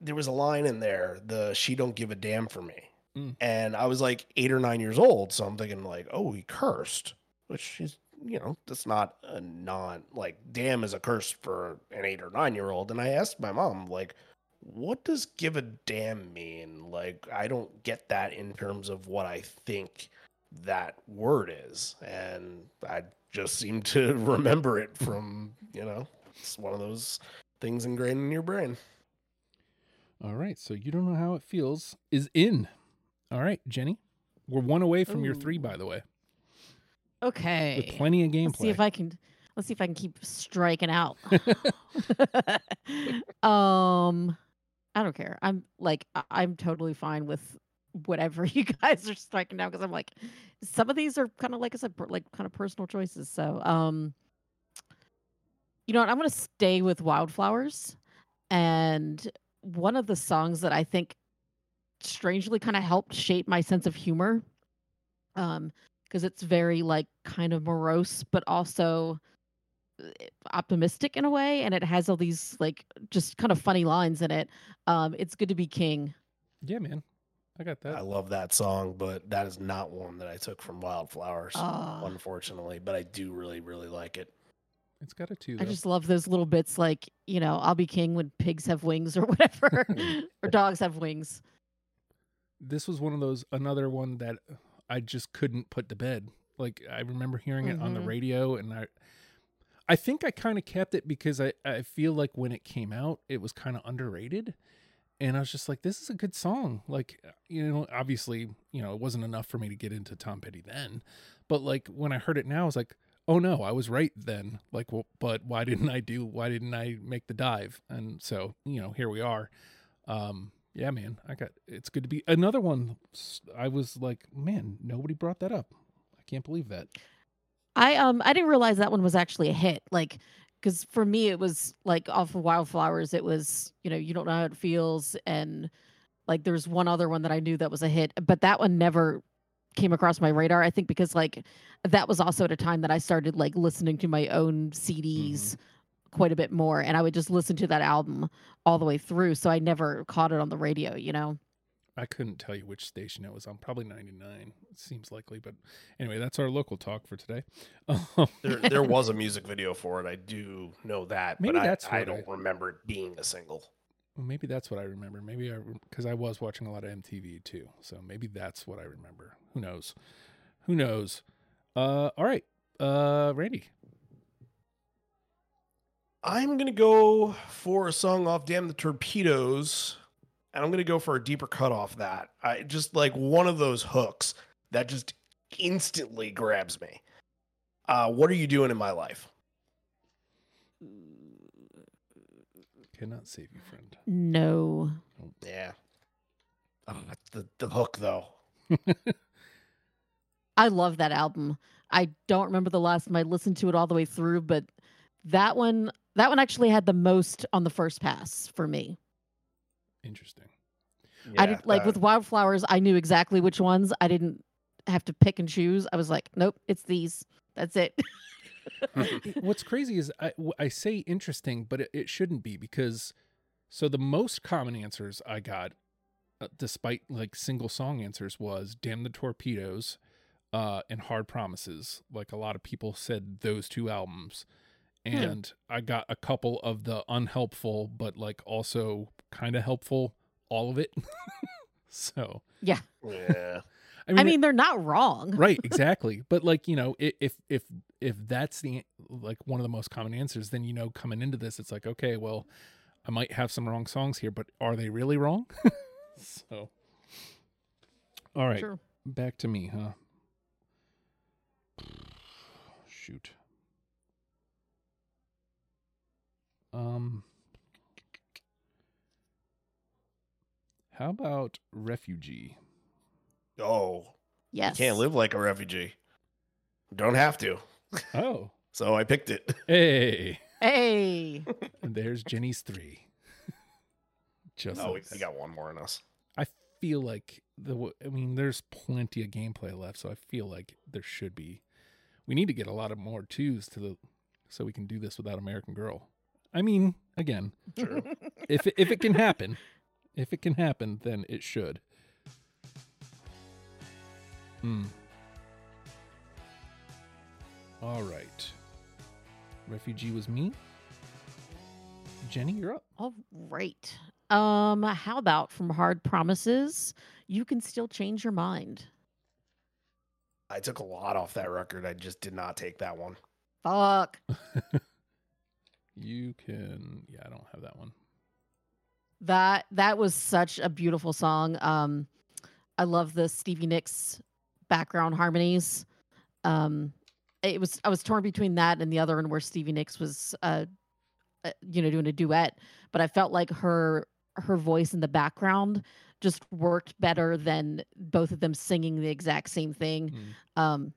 there was a line in there, the "She don't give a damn for me," Mm. and I was like eight or nine years old, so I'm thinking like, oh, he cursed, which is you know that's not a non like damn is a curse for an eight or nine year old and i asked my mom like what does give a damn mean like i don't get that in terms of what i think that word is and i just seem to remember it from you know it's one of those things ingrained in your brain All right, so you don't know how it feels is in. All right, Jenny. We're one away from your three, by the way. Okay. With plenty of gameplay. Let's see if I can let's see if I can keep striking out. um I don't care. I'm like I'm totally fine with whatever you guys are striking down because I'm like some of these are kind of like I said per- like kind of personal choices. So um you know what? I'm going to stay with Wildflowers and one of the songs that I think strangely kind of helped shape my sense of humor um because it's very like kind of morose but also uh, optimistic in a way and it has all these like just kind of funny lines in it um it's good to be king yeah, man. I got that. i love that song but that is not one that i took from wildflowers Ah. unfortunately but i do really really like it It's got a two. i just love those little bits like you know i'll be king when pigs have wings or whatever or dogs have wings This was one of those another one that I just couldn't put to bed. Like I remember hearing it on the Mhm. radio, and I, I think I kind of kept it because I I feel like when it came out, it was kind of underrated. And I was just like, this is a good song. Like, you know, obviously, you know, it wasn't enough for me to get into Tom Petty then. But like when I heard it now, I was like, oh no, I was right then. Like, well, but why didn't I do, why didn't I make the dive? And so, you know, here we are. Um, yeah, man, I got, it's good to be another one. I was like, man, nobody brought that up. I can't believe that. i um i didn't realize that one was actually a hit like because for me it was like off of wildflowers it was you know you don't know how it feels and like there's one other one that i knew that was a hit but that one never came across my radar i think because like that was also at a time that i started like listening to my own cds quite a bit more and i would just listen to that album all the way through so i never caught it on the radio you know I couldn't tell you which station it was on. Probably 99. It seems likely, but anyway, that's our local talk for today. There, there was a music video for it. I do know that, Maybe but I, that's I what don't I- remember it being a single. Well, maybe that's what I remember. Maybe I because I was watching a lot of MTV too, so maybe that's what I remember. Who knows? Who knows? Uh, all right, uh, Randy. I'm gonna go for a song off "Damn the Torpedoes," and I'm gonna go for a deeper cut off that. I just like one of those hooks that just instantly grabs me. Uh, what are you doing in my life? Cannot save you, friend. No. Yeah, oh, the the hook though. I love that album. I don't remember the last time I listened to it all the way through, but that one that one actually had the most on the first pass for me. Interesting. I did like uh, with Wildflowers, I knew exactly which ones. I didn't have to pick and choose. I was like, nope, it's these. That's it. What's crazy is I say interesting, but it, it shouldn't be because so the most common answers I got, uh, despite like single song answers, was "Damn the Torpedoes" uh, and "Hard Promises." Like a lot of people said those two albums, and I got a couple of the unhelpful, but like also kind of helpful, all of it. so yeah. I mean, I mean, they're not wrong. right exactly but like you know if if if that's the like one of the most common answers then you know coming into this it's like okay well i might have some wrong songs here but are they really wrong so all right Sure. back to me huh shoot um how about refugee Oh, Yes. you can't live like a refugee. Don't have to. oh So I picked it. hey Hey. And there's Jenny's three. Just Oh, we, we got one more in us. I feel like the. I mean, there's plenty of gameplay left, so I feel like there should be. We need to get a lot of more twos to the, so we can do this without American Girl. I mean, again, True. if it, if it can happen, if it can happen, then it should. Hmm. All right. Refugee was me. Jenny, you're up. All right. Um, how about from Hard Promises? You can still change your mind. I took a lot off that record. I just did not take that one. Fuck. You can. Yeah, I don't have that one. That that was such a beautiful song. Um, I love the Stevie Nicks background harmonies. Um, it was I was torn between that and the other one where Stevie Nicks was uh, uh you know doing a duet, but I felt like her her voice in the background just worked better than both of them singing the exact same thing. Mm. Um,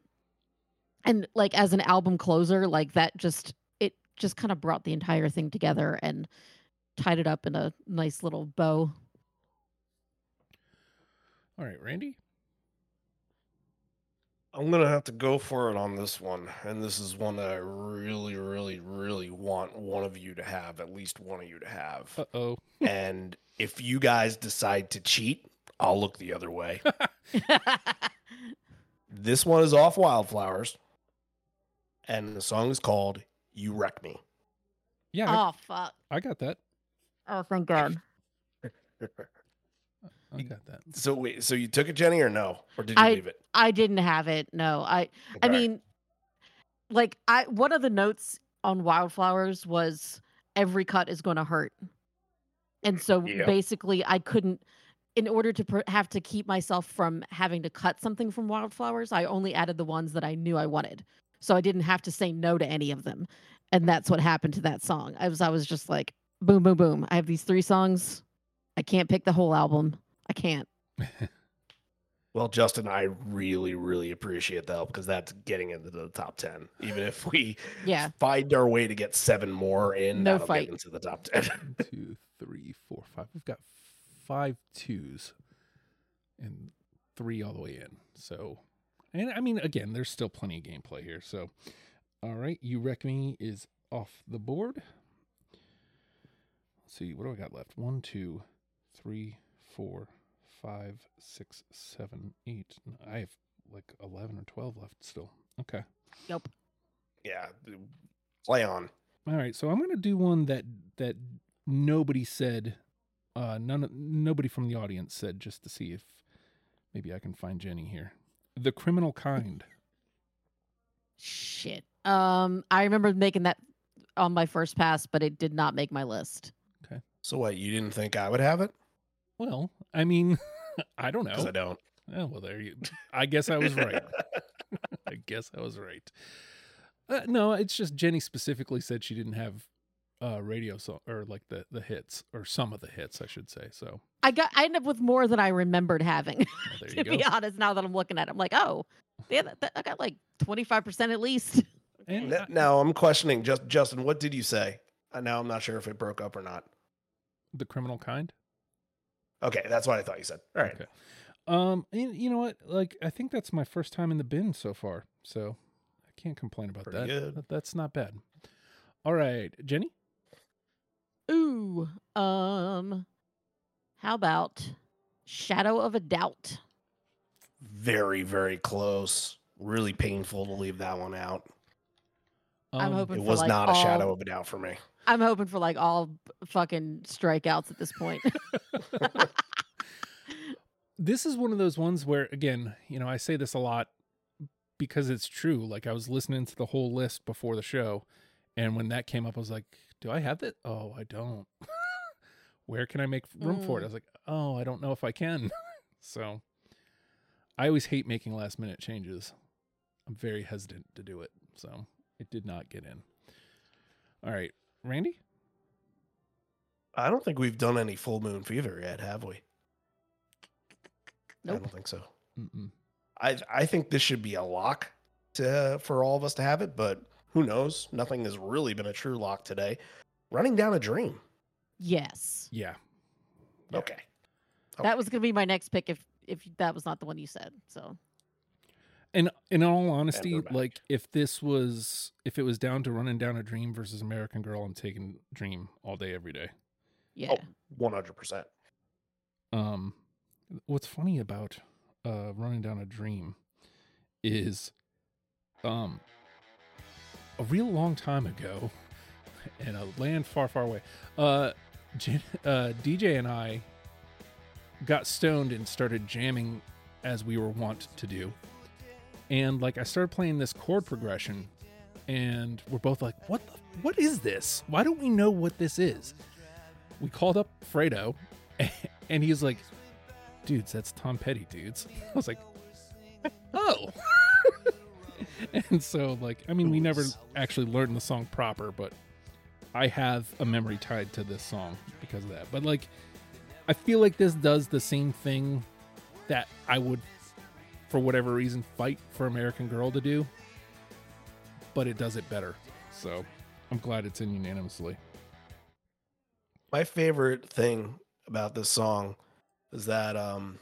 and like as an album closer, like that just just kind of brought the entire thing together and tied it up in a nice little bow. All right, Randy. I'm gonna have to go for it on this one, and this is one that I really, really, really want one of you to have, at least one of you to have. Uh oh. and if you guys decide to cheat, I'll look the other way. this one is off Wildflowers, and the song is called "You Wreck Me." Yeah, I, oh fuck! I got that. Oh thank God! I got that. So wait, so you took it, Jenny, or no, or did you I- leave it? I didn't have it. No, I. I mean, like I one of the notes on Wildflowers was every cut is going to hurt, and so Yeah. basically I couldn't. In order to pr- have to keep myself from having to cut something from Wildflowers, I only added the ones that I knew I wanted, so I didn't have to say no to any of them, and that's what happened to that song. I was I was just like, boom, boom, boom. I have these three songs. I can't pick the whole album. I can't. Well, Justin, I really, really appreciate the help because that's getting into the top ten. Even if we Yeah. find our way to get seven more in, No that'll fight. get into the top ten. One, two, three, four, five. We've got five twos and three all the way in. So, and I mean, again, there's still plenty of gameplay here. So, all right, you wreck me is off the board. Let's see, what do I got left? One, two, three, four, five, six, seven, eight. I have like eleven or twelve left still. Okay. Nope. Yeah, play on. All right. So I'm gonna do one that that nobody said. Uh, none. Nobody from the audience said, just to see if maybe I can find Jenny here. The criminal kind. Shit. Um, I remember making that on my first pass, but it did not make my list. Okay. So what? You didn't think I would have it? Well, I mean, I don't Because I don't. Oh, well, there you. I guess I was right. I guess I was right. Uh, no, it's just Jenny specifically said she didn't have uh radio song or like the the hits or some of the hits, I should say. So I got. I end up with more than I remembered having. well, there to you go. be honest, now that I'm looking at it, I'm like, oh, yeah, that, that- I got like 25 percent at least. And N- I- Now I'm questioning. Just Justin, what did you say? Uh, now I'm not sure if it broke up or not. the criminal kind. Okay, that's what I thought you said. All right. Okay. Um, and you know what? Like, I think that's my first time in the bin so far, so I can't complain about Pretty that. good. That- That's not bad. All right, Jenny. Ooh. Um. How about Shadow of a Doubt? Very, very close. Really painful to leave that one out. I'm Um, hoping It was like, not a shadow of a doubt for me. I'm hoping for like all fucking strikeouts at this point. this is one of those ones where again you know i say this a lot because it's true like i was listening to the whole list before the show and when that came up i was like do i have that oh i don't where can i make room for it Mm. i was like oh i don't know if i can so i always hate making last minute changes i'm very hesitant to do it so it did not get in all right randy I don't think we've done any full moon fever yet, have we? I don't think so. Mm-mm. I I think this should be a lock to for all of us to have it, but who knows? Nothing has really been a true lock today. Running down a dream. Yes, yeah Yeah. Okay. that was gonna be my next pick if if that was not the one you said. So And in all honesty, like if this was if it was down to running down a dream versus American Girl, I'm taking Dream all day every day. yeah, One hundred percent. Um what's funny about uh running down a dream is um a real long time ago in a land far far away. Uh, Jan- uh DJ and I got stoned and started jamming as we were wont to do. And like I started playing this chord progression and we're both like, "What the, what is this? Why don't we know what this is?" We called up Fredo and he's like, dudes, that's Tom Petty, dudes. I was like, oh. and so, like, I mean, we never actually learned the song proper, but I have a memory tied to this song because of that. But, like, I feel like this does the same thing that I would, for whatever reason, fight for American Girl to do, but it does it better. So I'm glad it's in unanimously. My favorite thing about this song is that um,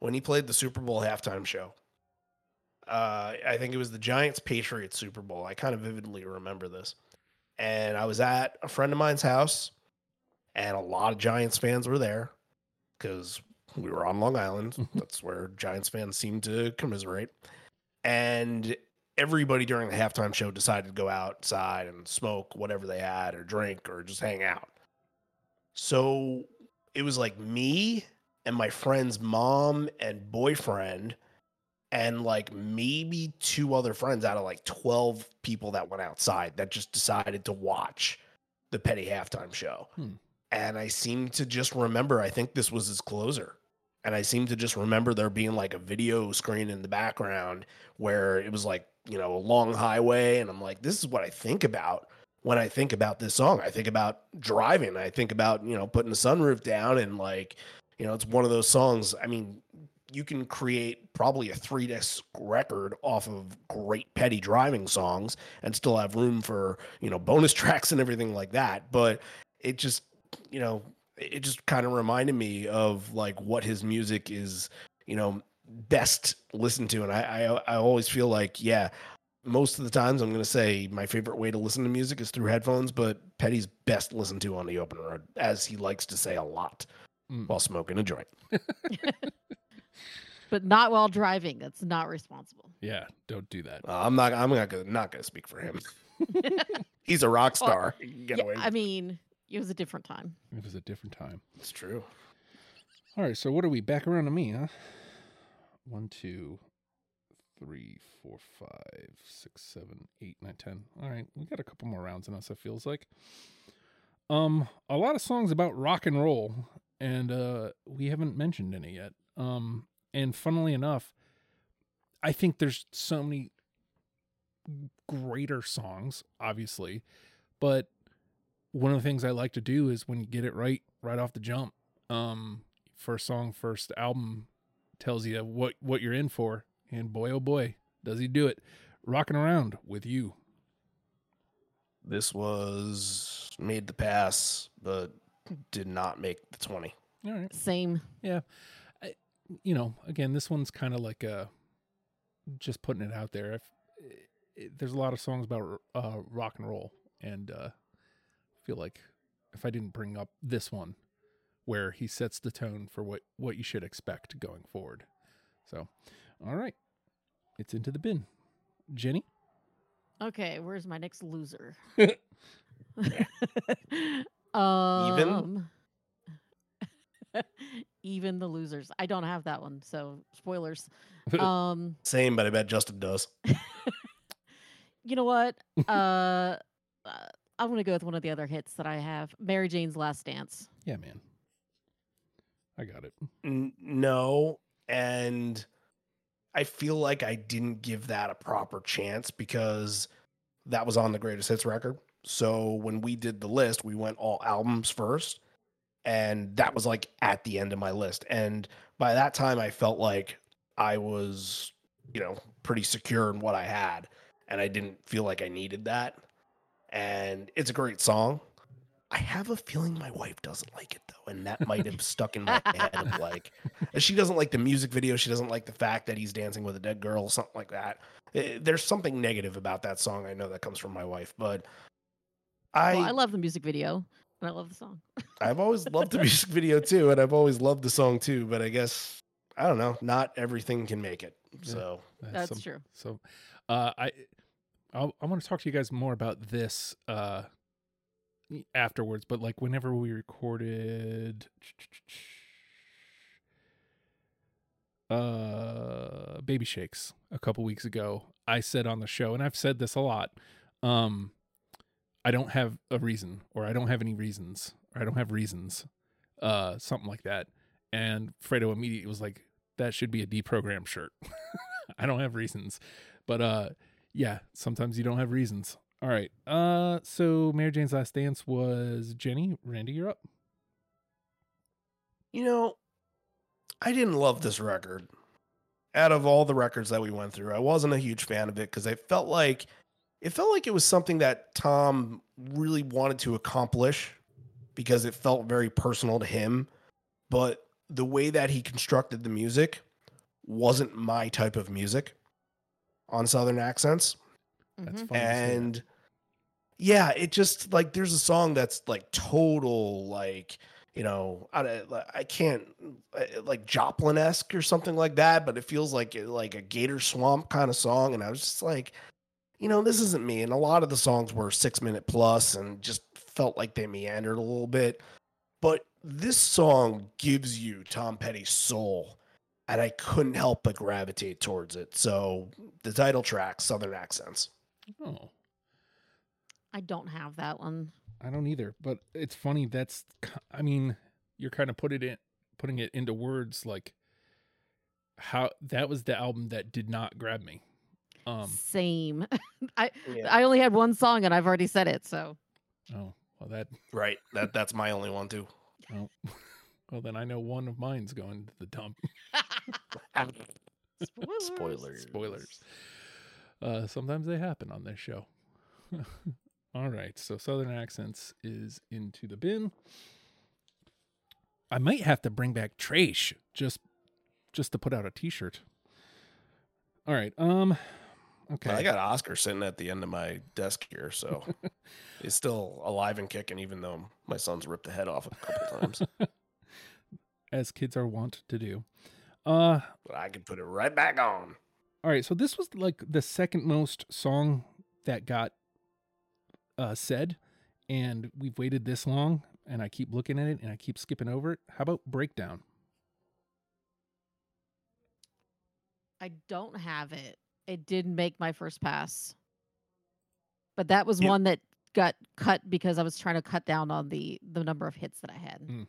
when he played the Super Bowl halftime show, uh, I think it was the Giants Patriots Super Bowl. I kind of vividly remember this. And I was at a friend of mine's house, and a lot of Giants fans were there because we were on Long Island. Mhm. That's where Giants fans seem to commiserate. And everybody during the halftime show decided to go outside and smoke whatever they had or drink or just hang out. So it was like me and my friend's mom and boyfriend and like maybe two other friends out of like 12 people that went outside that just decided to watch the Petty halftime show. Hmm. And I seem to just remember, I think this was his closer. And I seem to just remember there being like a video screen in the background where it was like, you know, a long highway. And I'm like, this is what I think about when I think about this song. I think about driving. I think about, you know, putting the sunroof down and like, you know, it's one of those songs. I mean, you can create probably a three disc record off of great petty driving songs and still have room for, you know, bonus tracks and everything like that. But it just, you know, it just kind of reminded me of like what his music is, you know, best listened to. And I, I, I always feel like, yeah, most of the times I'm going to say my favorite way to listen to music is through headphones, but Petty's best listened to on the open road, as he likes to say a lot. Mm. while smoking a joint. but not while driving. That's not responsible. Yeah, don't do that. Uh, I'm not. I'm not gonna not gonna speak for him. He's a rock star. He can get Yeah, away. I mean, it was a different time. It was a different time. it's true. All right, so what are we back around to me, huh? One, two, three, four, five, six, seven, eight, nine, ten. All right, we got a couple more rounds in us. It feels like. Um, a lot of songs about rock and roll, and uh, we haven't mentioned any yet. Um, and funnily enough, I think there's so many greater songs, obviously, but one of the things I like to do is when you get it right, right off the jump. Um, first song, first album tells you what what you're in for, and boy oh boy, does he do it! Rocking around with you. This was made the pass, but did not make the twenty. All right, Same. You know, again, this one's kind of like a just putting it out there. If, it, there's a lot of songs about uh, rock and roll, and uh, I feel like if I didn't bring up this one, where he sets the tone for what what you should expect going forward. So, all right, it's into the bin. Jenny, Okay, where's my next loser? um, even the losers. I don't have that one, so spoilers. Um, Same, but I bet Justin does. you know what? Uh, uh, I'm gonna go with one of the other hits that I have. Mary Jane's Last Dance. yeah, man, I got it. N- no, and I feel like I didn't give that a proper chance because that was on the greatest hits record. So when we did the list, we went all albums first, and that was like at the end of my list. And by that time, I felt like I was, you know, pretty secure in what I had, and I didn't feel like I needed that. And it's a great song. I have a feeling my wife doesn't like it though, and that might have stuck in my head of like she doesn't like the music video. She doesn't like the fact that he's dancing with a dead girl, something like that. Eh, There's something negative about that song. I know that comes from my wife, but I, well, I love the music video and I love the song. I've always loved the music video too, and I've always loved the song too. But I guess I don't know. Not everything can make it. Yeah. So That's some- true. So, uh, I I'll, I want to talk to you guys more about this uh, afterwards. But like whenever we recorded, uh, Baby Shakes a couple weeks ago, I said on the show, and I've said this a lot. Um, I don't have a reason, or I don't have any reasons, or I don't have reasons, uh, something like that. And Fredo immediately was like, "That should be a deprogram shirt." I don't have reasons, but uh, yeah, sometimes you don't have reasons. All right. Uh, so Mary Jane's Last Dance was Jenny. Randy, you're up. you know, I didn't love this record. Out of all the records that we went through, I wasn't a huge fan of it because I felt like it felt like it was something that Tom really wanted to accomplish because it felt very personal to him. But the way that he constructed the music wasn't my type of music on Southern accents. That's Mhm. fun. to say that. and yeah it just like there's a song that's like total like you know i, I can't like joplin-esque or something like that but it feels like like a gator swamp kind of song and i was just like you know this isn't me and a lot of the songs were six minute plus and just felt like they meandered a little bit but this song gives you tom petty's soul and i couldn't help but gravitate towards it so the title track southern accents Oh, I don't have that one. I don't either. But it's funny. That's, I mean, you're kind of put it in, putting it into words like how that was the album that did not grab me. Um. Same. I Yeah. I only had one song and I've already said it. So Oh, well that. Right. That that's my only one too. Oh, well then I know one of mine's going to the dump. Spoilers. Spoilers. Spoilers. Uh, sometimes they happen on this show. All right, so Southern accents is into the bin. I might have to bring back Trash just just to put out a T-shirt. All right, um, okay. I got Oscar sitting at the end of my desk here, so he's still alive and kicking, even though my son's ripped the head off a couple times. as kids are wont to do. Uh, But I can put it right back on. all right. So this was like the second most song that got uh, said, and we've waited this long, and I keep looking at it and I keep skipping over it. How about Breakdown? I don't have it. It did make my first pass. But that was Yep. one that got cut because I was trying to cut down on the the number of hits that I had. Mm.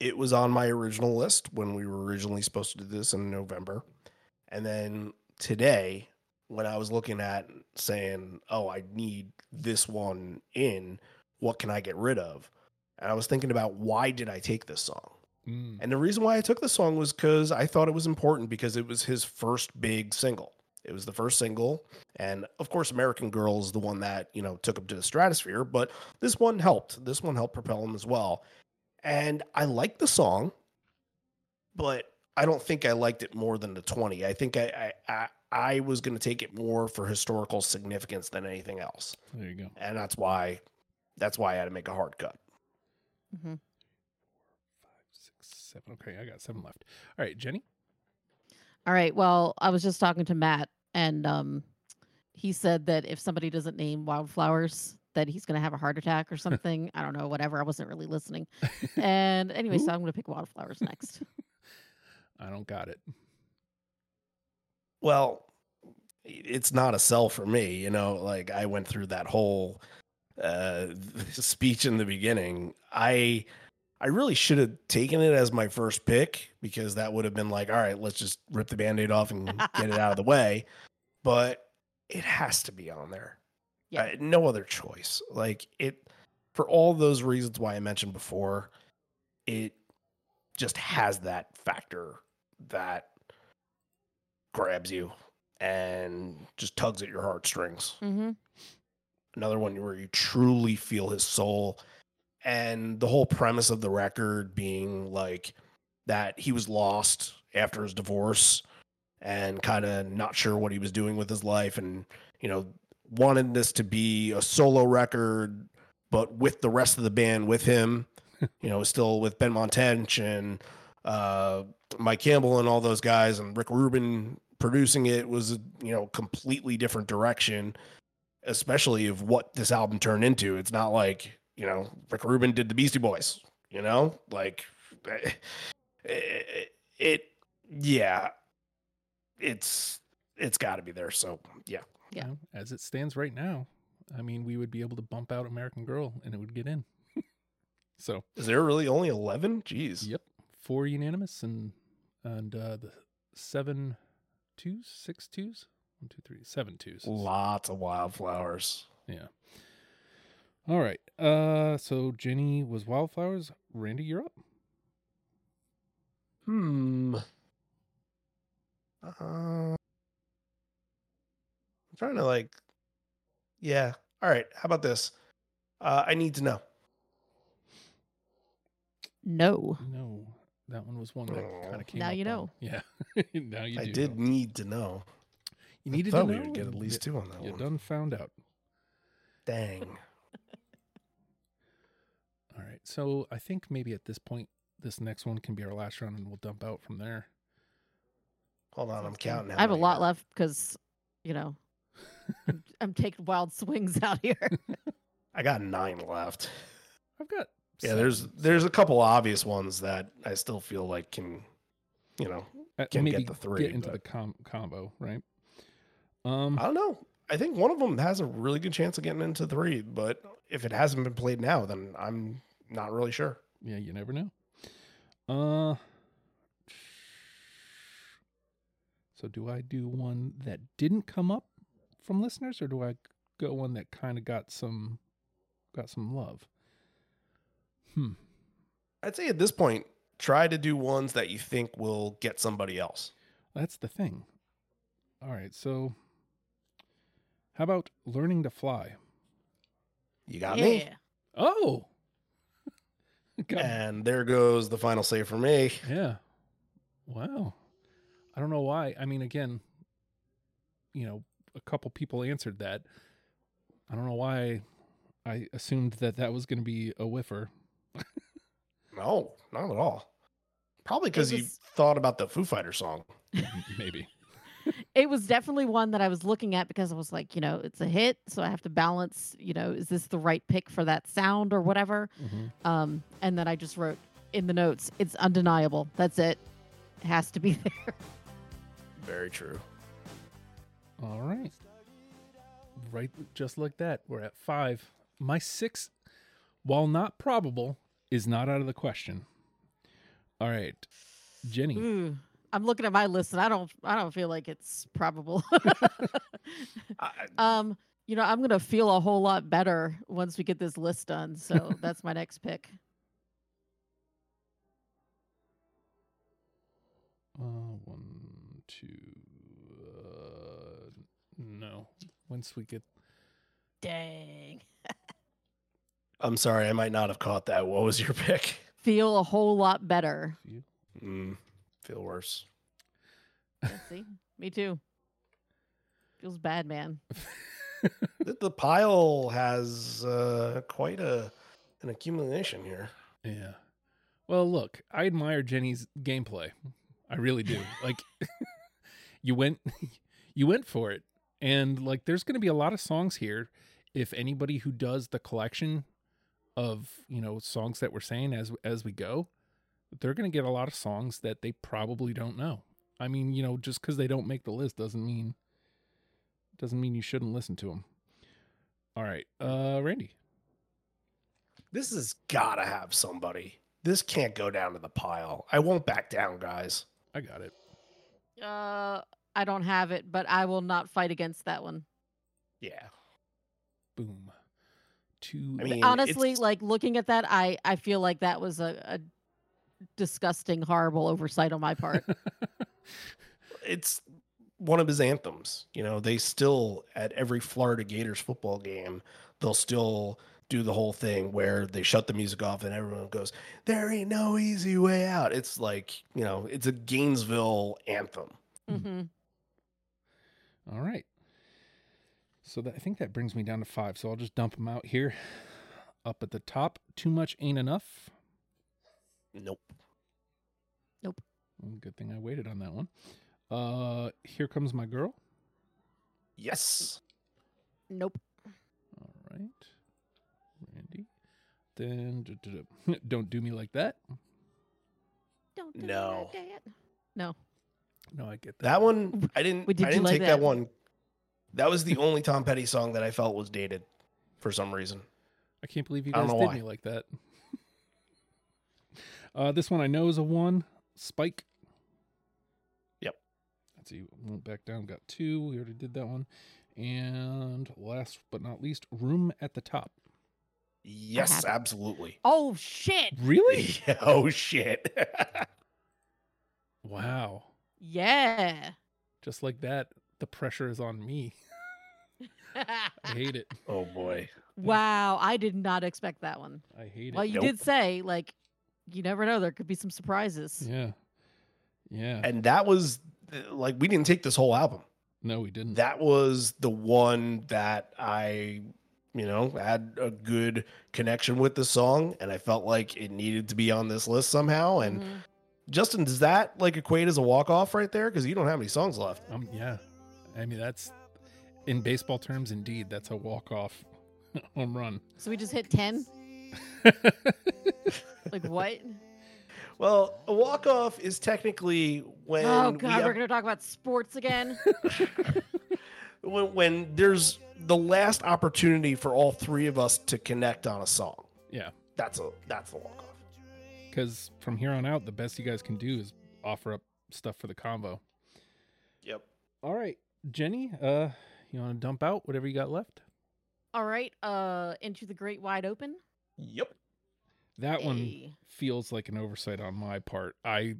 It was on my original list when we were originally supposed to do this in November. And then today, when I was looking at saying, oh, I need this one in, what can I get rid of? And I was thinking about why did I take this song? Mm. And the reason why I took the song was because I thought it was important because it was his first big single. It was the first single. And of course, American Girl is the one that, you know, took him to the stratosphere, but this one helped. This one helped propel him as well. And I like the song, but I don't think I liked it more than the 20. I think I I, I, I was going to take it more for historical significance than anything else. There you go. And that's why that's why I had to make a hard cut. hmm Five, six, seven. Okay, I got seven left. All right, Jenny. All right. Well, I was just talking to Matt, and um, he said that if somebody doesn't name wildflowers, that he's going to have a heart attack or something. I don't know. Whatever. I wasn't really listening. And anyway, so I'm going to pick wildflowers next. I don't got it. Well, it's not a sell for me, you know, like I went through that whole uh speech in the beginning. I I really should have taken it as my first pick because that would have been like, all right, let's just rip the band-aid off and get it out of the way. But it has to be on there. Yeah. Uh, no other choice. Like it for all those reasons why I mentioned before, it just has that factor that grabs you and just tugs at your heartstrings. hmm Another one where you truly feel his soul. And the whole premise of the record being like that he was lost after his divorce and kind of not sure what he was doing with his life and, you know, wanted this to be a solo record, but with the rest of the band with him, you know, still with Benmont Tench and uh, Mike Campbell and all those guys and Rick Rubin producing it was a you know completely different direction especially of what this album turned into. It's not like you know Rick Rubin did the Beastie Boys you know like it, it yeah it's it's got to be there so yeah Yeah. You as it stands right now, I mean, we would be able to bump out American Girl and it would get in. so, is there really only 11 jeez yep, four unanimous and and uh, the seven twos, six twos, one, two, three, seven twos. lots of wildflowers Yeah. All right. Uh, so Jenny was Wildflowers. Randy, you're up. Hmm. Uh, I'm trying to like. Yeah. All right. How about this? Uh, I need to know. No. No, that one was one that Aw. kind of came. Now up you on- know. Yeah. now you I do. did know. need to know. You needed I needed thought to we would get at least you, two on that You one. done found out. Dang. All right. So I think maybe at this point, this next one can be our last round, and we'll dump out from there. Hold on, I'm counting. I have a lot left because, you know, I'm, I'm taking wild swings out here. I got nine left. I've got. Yeah, seven, there's there's a couple obvious ones that I still feel like can, you know, uh, can get maybe the three, Get into the com- combo, right? Um. I don't know. I think one of them has a really good chance of getting into three, but if it hasn't been played now, then I'm not really sure. Yeah, you never know. Uh So do I do one that didn't come up from listeners or do I go one that kind of got some got some love? Hmm. I'd say at this point, try to do ones that you think will get somebody else. That's the thing. All right, so how about learning to fly? You got me. Oh. And there goes the final say for me. Yeah. Wow. I don't know why. I mean, again, you know, a couple people answered that. I don't know why I assumed that that was going to be a whiffer. No, not at all. Probably because you thought about the Foo Fighter song. Maybe. It was definitely one that I was looking at because I was like, you know, it's a hit, so I have to balance, you know, is this the right pick for that sound or whatever? Mhm. Um, and then I just wrote in the notes, it's undeniable. That's it. It has to be there. Very true. All right. Right, just like that. We're at five. My six, while not probable, is not out of the question. All right, Jenny. Ooh, I'm looking at my list and I don't I don't feel like it's probable. Um, you know, I'm gonna feel a whole lot better once we get this list done. So that's my next pick. Uh, one, two. Uh, no. Once we get Dang. I'm sorry, I might not have caught that. What was your pick? Feel a whole lot better. you, Mm, feel worse. Yeah, see? Me too. Feels bad, man. the, the pile has uh, quite a an accumulation here. yeah. Well, look, I admire Jenny's gameplay. I really do. Like, you went, you went for it, and like, there's going to be a lot of songs here. If anybody who does the collection of you know songs that we're saying as as we go, they're going to get a lot of songs that they probably don't know. I mean, you know, just because they don't make the list doesn't mean doesn't mean you shouldn't listen to them. All right, uh, Randy. This has got to have somebody. This can't go down to the pile. I won't back down, guys. I got it. Uh I don't have it, but I will not fight against that one. Yeah. Boom. Two. I mean, Honestly, it's- like looking at that, I I feel like that was a, a disgusting, horrible oversight on my part. it's one of his anthems. You know, they still at every Florida Gators football game, they'll still do the whole thing where they shut the music off and everyone goes, "There ain't no easy way out." It's like, you know, it's a Gainesville anthem. hmm All right. So that, I think that brings me down to five. So I'll just dump them out here. Up at the top, too much ain't enough. Nope. Nope. Good thing I waited on that one. Uh, here comes my girl. Yes. Nope. All right, Randy. Then don't do me like that. Don't do me No. like that. No. No, I get that. That one I didn't did I didn't like take that? that? one. That was the only Tom Petty song that I felt was dated for some reason. I can't believe you guys know did why. me like that. Uh, this one I know is a one. Spike. Yep. Let's see. Went back down. Got two. We already did that one. And last but not least, room at the top. Yes, absolutely. Oh shit. Really? oh shit. wow. Yeah. Just like that, the pressure is on me. I hate it. oh boy. wow, I did not expect that one. I hate it. Well, it. you did say like you never know there could be some surprises. Yeah. Yeah. And that was like we didn't take this whole album. no, we didn't. That was the one that I, you know, had a good connection with the song and I felt like it needed to be on this list somehow. And Mhm. Justin, does that like equate as a walk off right there? Because you don't have any songs left. Um, yeah. I mean, that's in baseball terms, indeed, that's a walk off home run. So we just hit 10? Like what? Well, a walk off is technically when oh we god, have- we're going to talk about sports again. when, when there's the last opportunity for all three of us to connect on a song. yeah. That's a that's the walk off. Because from here on out, the best you guys can do is offer up stuff for the combo. Yep. All right, Jenny, uh, you want to dump out whatever you got left? All right, uh into the great wide open. Yep. That one feels like an oversight on my part. I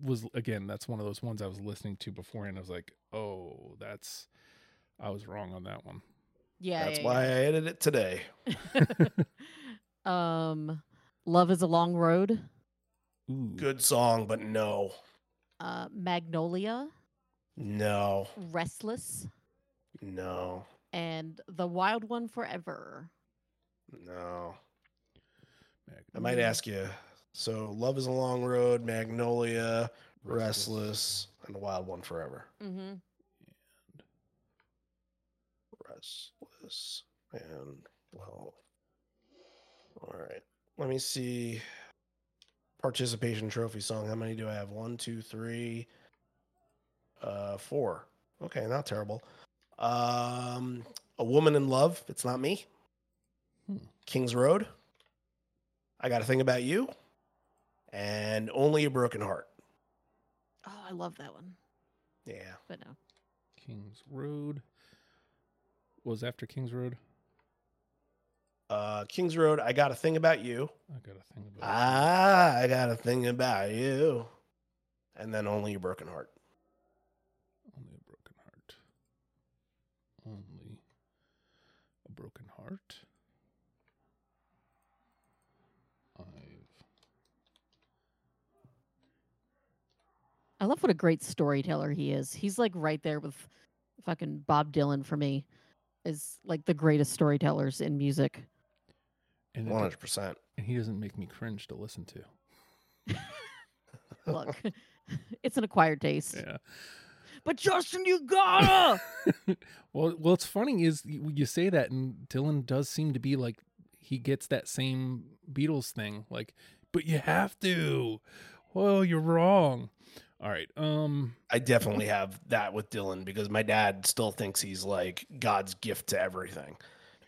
was again, that's one of those ones I was listening to before, and I was like, oh, that's I was wrong on that one. Yeah. That's yeah, why I edited it today. um Love is a long road. Ooh, Good song, but no. Uh Magnolia, No. Restless, No. and The Wild One Forever. No. Might ask you So Love is a Long Road, Magnolia, Restless, and The Wild One Forever. Mm-hmm. Restless and well. All right. Let me see. Participation trophy song. How many do I have? One, two, three, uh, four. Okay, not terrible. Um, a woman in love. It's not me. Hmm. King's Road. I got a Thing about you. And only a broken heart. Oh, I love that one. Yeah. But no. Kings Road. Was after Kings Road? Uh, King's Road. I got a thing about you. I got a thing about. Ah, I got a thing about you. And then only a broken heart. Only a broken heart. Only a broken heart. I love what a great storyteller he is. He's like right there with fucking Bob Dylan for me. Is like the greatest storytellers in music. and, it, hundred percent. and he doesn't make me cringe to listen to. Look, it's an acquired taste. Yeah. But Justin, you gotta. well, well, it's funny is you, you say that, and Dylan does seem to be like he gets that same Beatles thing, like, but you have to. Well, you're wrong. All right. Um. I definitely have that with Dylan because my dad still thinks he's like God's gift to everything.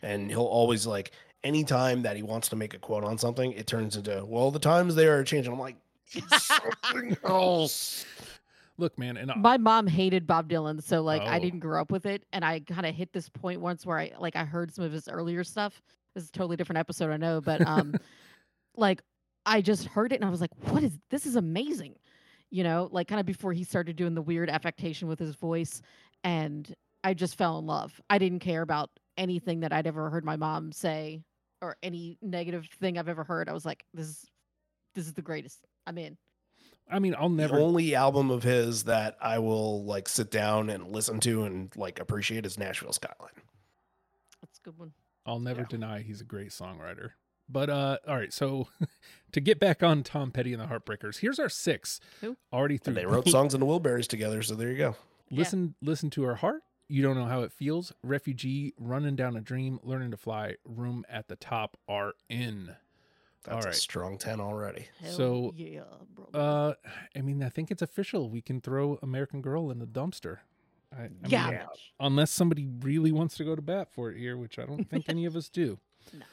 And he'll always like anytime that he wants to make a quote on something, it turns into, well, the times they are changing. I'm like, something else. Look, man, and I, My mom hated Bob Dylan, so like I Oh. didn't grow up with it, and I kind of hit this point once where I like I heard some of his earlier stuff. This is a totally different episode, I know, but um, like I just heard it and I was like, "What is this? Is amazing," you know, like kind of before he started doing the weird affectation with his voice, and I just fell in love. I didn't care about anything that I'd ever heard my mom say or any negative thing I've ever heard. I was like, "This is this is the greatest. I'm in." I mean, I'll never. The only album of his that I will like sit down and listen to and like appreciate is Nashville Skyline. That's a good one. I'll never Yeah. deny he's a great songwriter. But uh all right, so to get back on Tom Petty and the Heartbreakers, here's our six. Who? Already through And they wrote songs in the Wilburys together, so there you go. Yeah. listen listen to her heart. You don't know how it feels. Refugee, running down a dream, learning to fly, room at the top are in. That's All a strong 10 already. Hell So, yeah, bro. Uh I mean, I think it's official. We can throw American Girl in the dumpster. I, I yeah, mean, yeah. unless somebody really wants to go to bat for it here, which I don't think any of us do. No.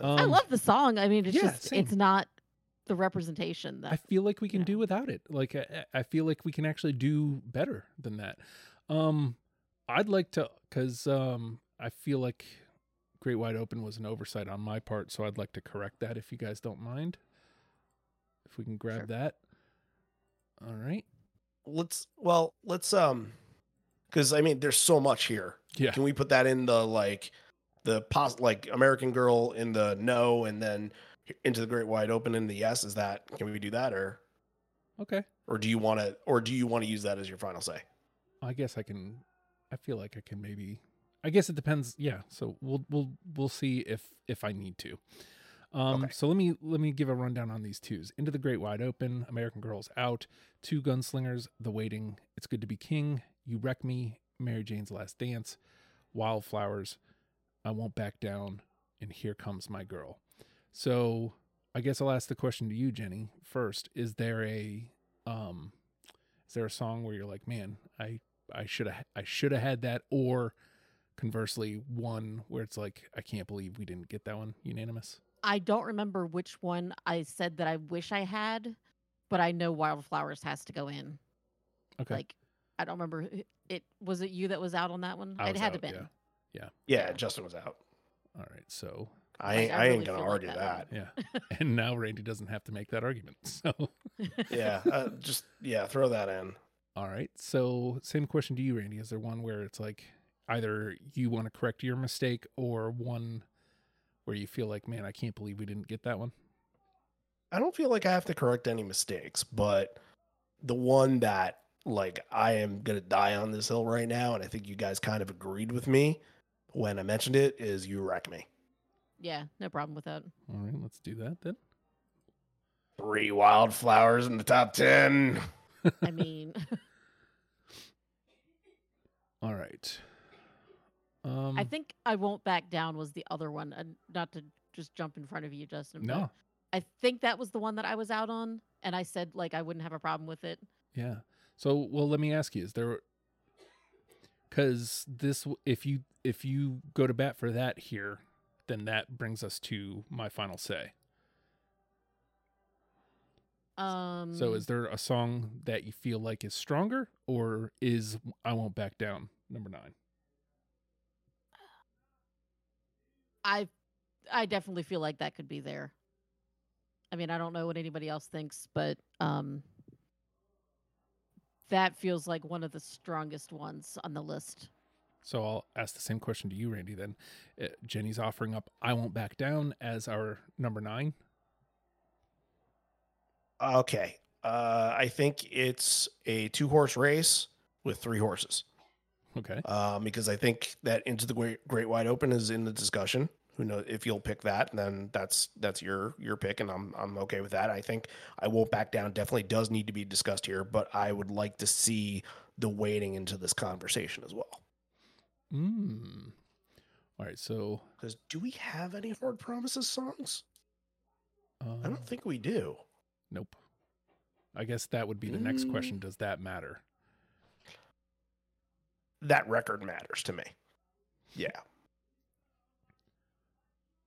Um, I love the song. I mean, it's yeah, just same. it's not the representation that I feel like we can you do without it. Like I, I feel like we can actually do better than that. Um, I'd like to, cause um, I feel like Great Wide Open was an oversight on my part, so I'd like to correct that if you guys don't mind. If we can grab Sure. that. All right. Let's, well, let's, um, because I mean, there's so much here. Yeah. Can we put that in the like, the pos, like American Girl in the no, and then into the Great Wide Open in the yes? Is that, can we do that? Or, Okay. or do you want to, or do you want to use that as your final say? I guess I can. I feel like I can maybe. I guess it depends. Yeah. So we'll we'll we'll see if if I need to. Um, Okay. So let me let me give a rundown on these twos. Into the Great Wide Open, American Girls Out, Two Gunslingers, The Waiting, It's Good to Be King, You Wreck Me, Mary Jane's Last Dance, Wildflowers, I Won't Back Down, and Here Comes My Girl. So I guess I'll ask the question to you, Jenny. First, is there a um, is there a song where you're like, man, I I should have I should have had that, or conversely, one where it's like, I can't believe we didn't get that one unanimous. I don't remember which one I said that I wish I had, but I know Wildflowers has to go in. Okay, Like I don't remember it was it you that was out on that one? It had out, to been. yeah. Yeah, Yeah. Justin was out. All right, so I Like, ain't, I I, ain't really gonna feel like argue that that. yeah, and now Randy doesn't have to make that argument. So, Yeah, uh, just yeah, throw that in. all right, so same question to you, Randy. Is there one where it's like either you want to correct your mistake, or one where you feel like, man, I can't believe we didn't get that one? I don't feel like I have to correct any mistakes, but the one that like I am gonna die on this hill right now, and I think you guys kind of agreed with me when I mentioned it, is you wreck me. yeah, no problem with that. All right, let's do that then. Three wildflowers in the top 10. I mean, All right. Um, I think I won't back down was the other one, and not to just jump in front of you, Justin. no. I think that was the one that I was out on, and I said like I wouldn't have a problem with it. Yeah. So, well, let me ask you: Is there? Because this, if you if you go to bat for that here, then that brings us to my final say. Um, So, is there a song that you feel like is stronger, or is "I Won't Back Down" number nine? I I definitely feel like that could be there. I mean, I don't know what anybody else thinks, but um that feels like one of the strongest ones on the list. So I'll ask the same question to you, Randy. Then, uh, Jenny's offering up "I Won't Back Down" as our number nine. Okay. Uh, I think it's a two horse race with three horses. Okay. Um, because I think that into the great, great wide open is in the discussion. Who knows if you'll pick that, then that's that's your your pick, and I'm I'm okay with that. I think I won't back down. Definitely does need to be discussed here, but I would like to see the waiting into this conversation as well. Mm. All right. So Because do we have any hard promises songs? um, I don't think we do. Nope. I guess that would be the next question. Does that matter? That record matters to me. Yeah.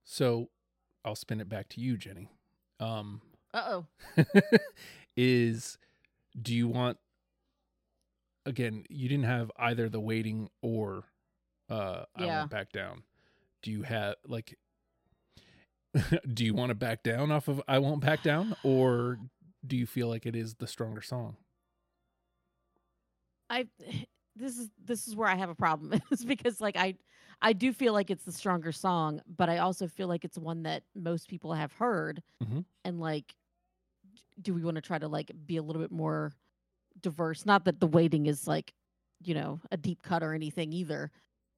So I'll spin it back to you, Jenny. Um, Uh-oh. is do you want again, you didn't have either the waiting or uh I Yeah. won't back down. Do you have like do you want to back down off of I won't back down or do you feel like it is the stronger song? I this is this is where I have a problem is because like I I do feel like it's the stronger song, but I also feel like it's one that most people have heard Mhm. and like do we want to try to like be a little bit more diverse? Not that the waiting is like, you know, a deep cut or anything either.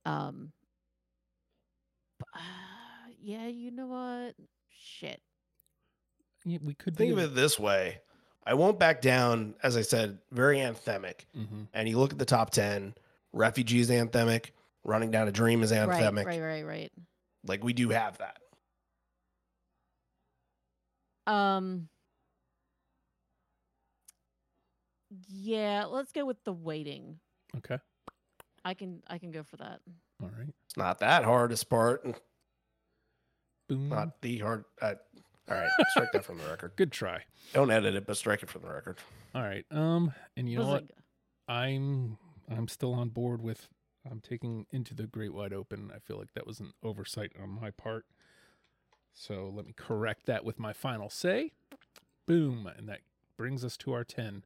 Um but, uh, yeah, you know what? Shit. Yeah, we could Think of it this way. I won't back down, as I said, very anthemic. hmm And you look at the top 10, Refugees anthemic, Running Down a Dream is anthemic. Right, right, right, right. Like we do have that. Um Yeah, let's go with the waiting. Okay. I can I can go for that. All right. It's not that hardest part. Boom. Not the hard. Uh, all right, strike that from the record. Good try. Don't edit it, but strike it from the record. All right. Um and you know what? I'm I'm still on board with I'm taking into the great wide open. I feel like that was an oversight on my part. So let me correct that with my final say. Boom, and that brings us to our 10.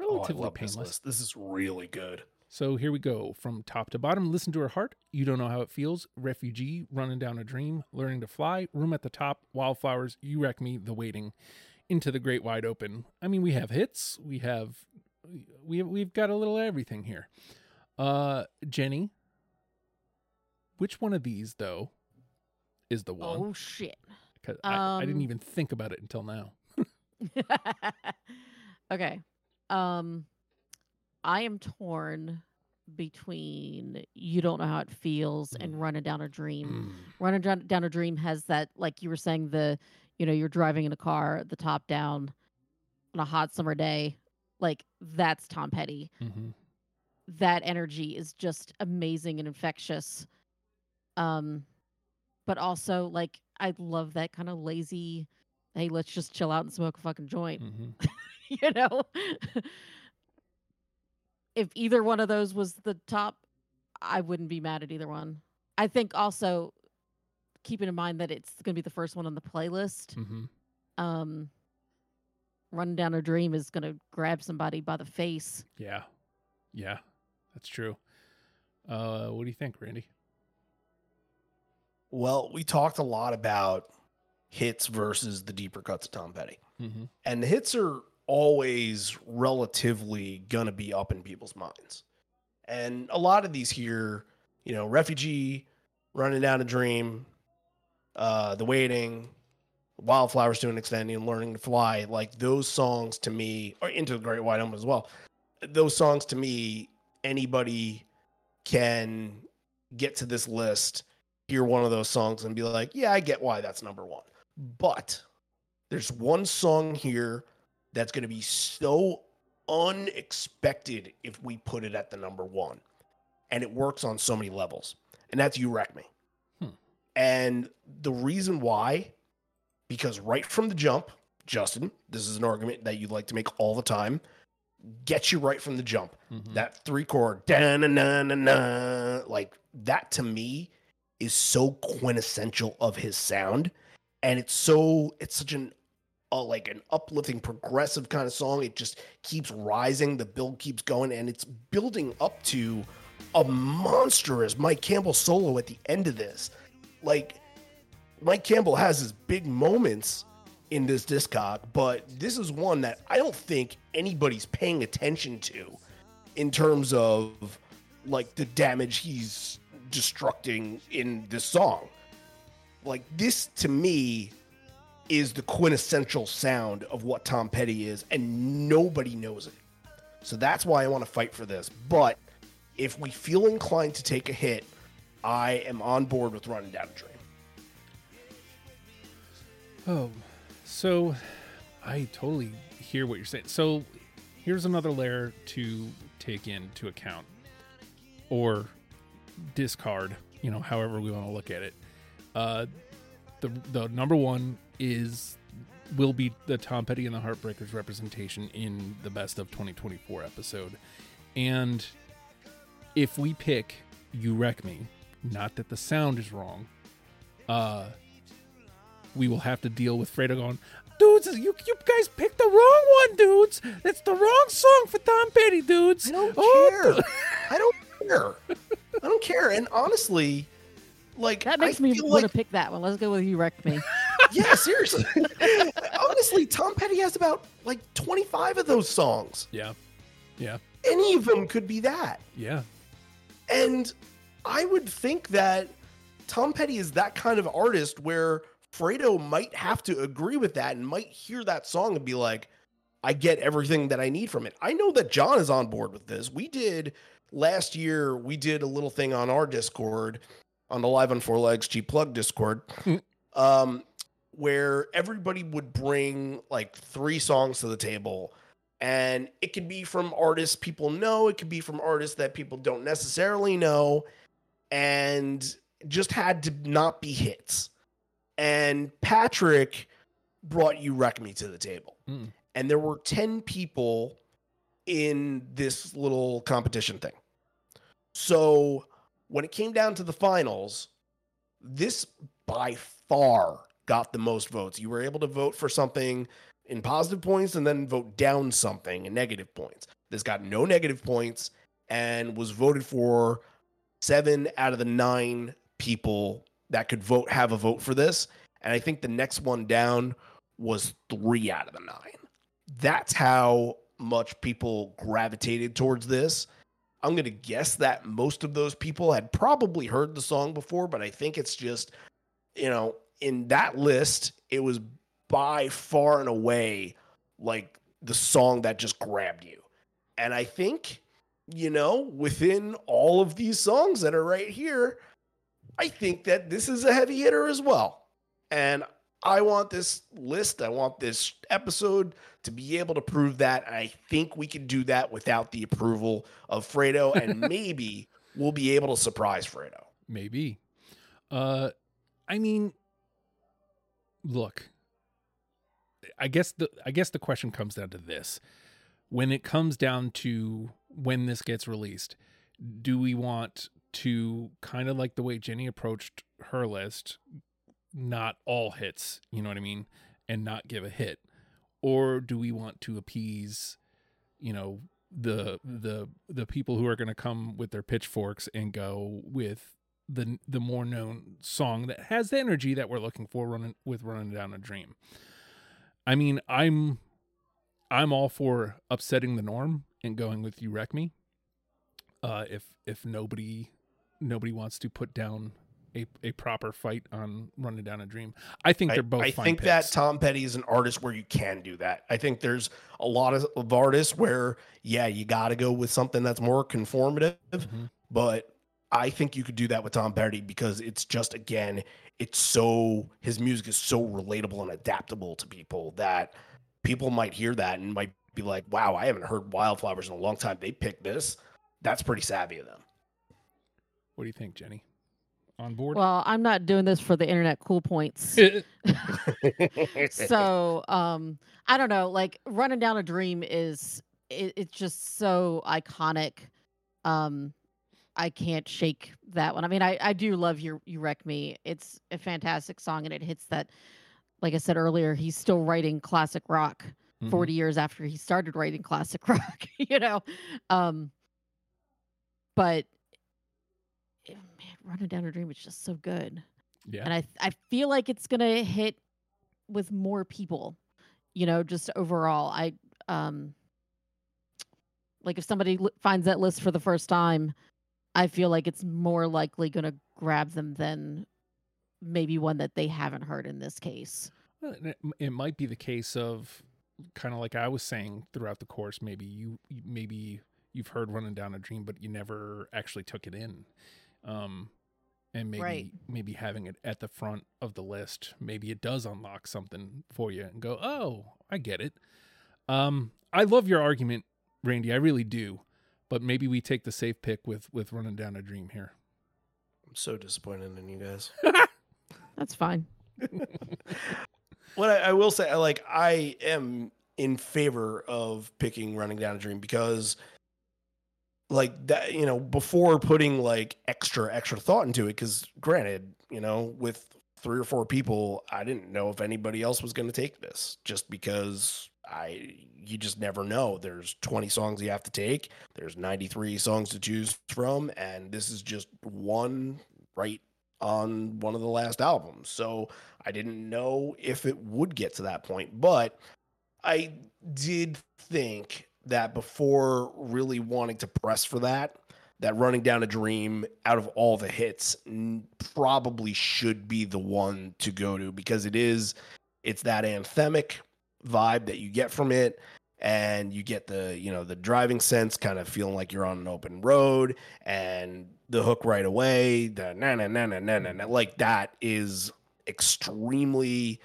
Oh, I Relatively love this painless. list. This is really good. So here we go from top to bottom. Listen to her heart. You don't know how it feels. Refugee, running down a dream, learning to fly, room at the top, wildflowers, you wreck me, the waiting, into the great wide open. I mean, we have hits. We have, we have, we've got a little everything here. Uh, Jenny, which one of these though is the one? Oh shit. 'Cause I, I didn't um, even think about it until now. okay. Um I am torn between you don't know how it feels and Mm. running down a dream. Mm, Running down, down a dream has that like you were saying the you know you're driving in a car the top down on a hot summer day like that's Tom Petty. mhm. That energy is just amazing and infectious. Um but also like I love that kind of lazy hey let's just chill out and smoke a fucking joint Mhm. you know if either one of those was the top i wouldn't be mad at either one i think also keeping in mind that it's going to be the first one on the playlist Mhm. um running down a dream is going to grab somebody by the face Yeah. Yeah. That's true. Uh, what do you think, Randy? Well, we talked a lot about hits versus the deeper cuts of Tom Petty. Mm-hmm. And the hits are always relatively going to be up in people's minds. And a lot of these here, you know, Refugee, Running Down a Dream, uh, The Waiting, Wildflowers to an extent, and Learning to Fly, like those songs to me, or Into the Great Wide Open as well. Those songs to me, anybody can get to this list, hear one of those songs, and be like, yeah, I get why that's number one. But there's one song here that's going to be so unexpected if we put it at the number one. And it works on so many levels. And that's You Wreck Me. Hmm. And the reason why, because right from the jump, Justin, this is an argument that you like to make all the time, gets you right from the jump. Mhm. That three chord, da na na na na, like that to me is so quintessential of his sound. And it's so, it's such an like an uplifting, progressive kind of song. It just keeps rising. The build keeps going, and it's building up to a monstrous Mike Campbell solo at the end of this. Like Mike Campbell has his big moments in this discog, but this is one that I don't think anybody's paying attention to in terms of like the damage he's destructing in this song. Like this to me is the quintessential sound of what Tom Petty is, and nobody knows it. So that's why I want to fight for this. But if we feel inclined to take a hit, I am on board with running down a dream. Oh, so I totally hear what you're saying. So here's another layer to take into account or discard, you know, however we want to look at it. Uh, the the number one is will be the Tom Petty and the Heartbreakers representation in the best of 2024 episode. And if we pick You Wreck Me, not that the sound is wrong, uh we will have to deal with Fredo going, dudes, you you guys picked the wrong one, dudes. It's the wrong song for Tom Petty, dudes. I don't Oh, care. I don't care. I don't care. And honestly, like That makes I me feel want to pick that one. Let's go with you wreck me. yeah, seriously. honestly, Tom Petty has about like 25 of those songs. Yeah, yeah, Any of them could be that. yeah. And I would think that Tom Petty is that kind of artist where Fredo might have to agree with that and might hear that song and be like, I get everything that I need from it. I know that John is on board with this. We did last year, we did a little thing on our Discord, on the Live on Four Legs G Plug Discord, um, where everybody would bring like three songs to the table. And it could be from artists people know, it could be from artists that people don't necessarily know, and just had to not be hits. And Patrick brought You Wreck Me to the table. Mm. And there were 10 people in this little competition thing. So when it came down to the finals, this by far got the most votes. You were able to vote for something in positive points and then vote down something in negative points. This got no negative points and was voted for seven out of the nine people that could vote have a vote for this. And I think the next one down was three out of the nine. That's how much people gravitated towards this. I'm going to guess that most of those people had probably heard the song before, but I think it's just, you know, in that list, it was by far and away like the song that just grabbed you. And I think, you know, within all of these songs that are right here, I think that this is a heavy hitter as well. And I want this list, I want this episode to be able to prove that. And I think we can do that without the approval of Fredo, and maybe we'll be able to surprise Fredo. Maybe. Uh, I mean, look. I guess the I guess the question comes down to this: when it comes down to when this gets released, do we want to kind of like the way Jenny approached her list, not all hits, you know what I mean, and not give a hit, or do we want to appease, you know, the the the people who are going to come with their pitchforks and go with the the more known song that has the energy that we're looking for running with running down a dream. I mean, I'm I'm all for upsetting the norm and going with you wreck me. Uh if if nobody nobody wants to put down a, a proper fight on running down a dream. I think they're both. I fine think picks. that Tom Petty is an artist where you can do that. I think there's a lot of, of artists where, yeah, you got to go with something that's more conformative. Mhm. But I think you could do that with Tom Petty because it's just, again, it's so, his music is so relatable and adaptable to people that people might hear that and might be like, wow, I haven't heard Wildflowers in a long time. They picked this. That's pretty savvy of them. What do you think, Jenny? On board? Well, I'm not doing this for the internet cool points. so um i don't know like running down a dream is it, it's just so iconic um i can't shake that one i mean i i do love your you wreck me it's a fantastic song and it hits that like i said earlier he's still writing classic rock Mhm. 40 years after he started writing classic rock you know um but eh, man running down a dream is just so good Yeah. and I I feel like it's gonna hit with more people, you know, just overall. I um like if somebody li- finds that list for the first time, I feel like it's more likely gonna grab them than maybe one that they haven't heard in this case. It, might be the case of kind of like I was saying throughout the course. Maybe you- maybe you've heard "Running Down a Dream," but you never actually took it in. Um, and maybe Right. maybe having it at the front of the list, maybe it does unlock something for you and go, "Oh, I get it." Um, I love your argument, Randy. I really do. But maybe we take the safe pick with with "Running Down a Dream" here. I'm so disappointed in you guys. That's fine. what I, I will say, I like I am in favor of picking running down a dream because like that, you know, before putting like extra, extra thought into it, because granted, you know, with three or four people, I didn't know if anybody else was gonna take this just because I you just never know. There's 20 songs you have to take, there's 93 songs to choose from, and this is just one right on one of the last albums. So I didn't know if it would get to that point, but I did think that before really wanting to press for that, that running down a dream out of all the hits probably should be the one to go to because it is it's that anthemic vibe that you get from it and you get the you know the driving sense kind of feeling like you're on an open road and the hook right away the na na na na na na na like that is extremely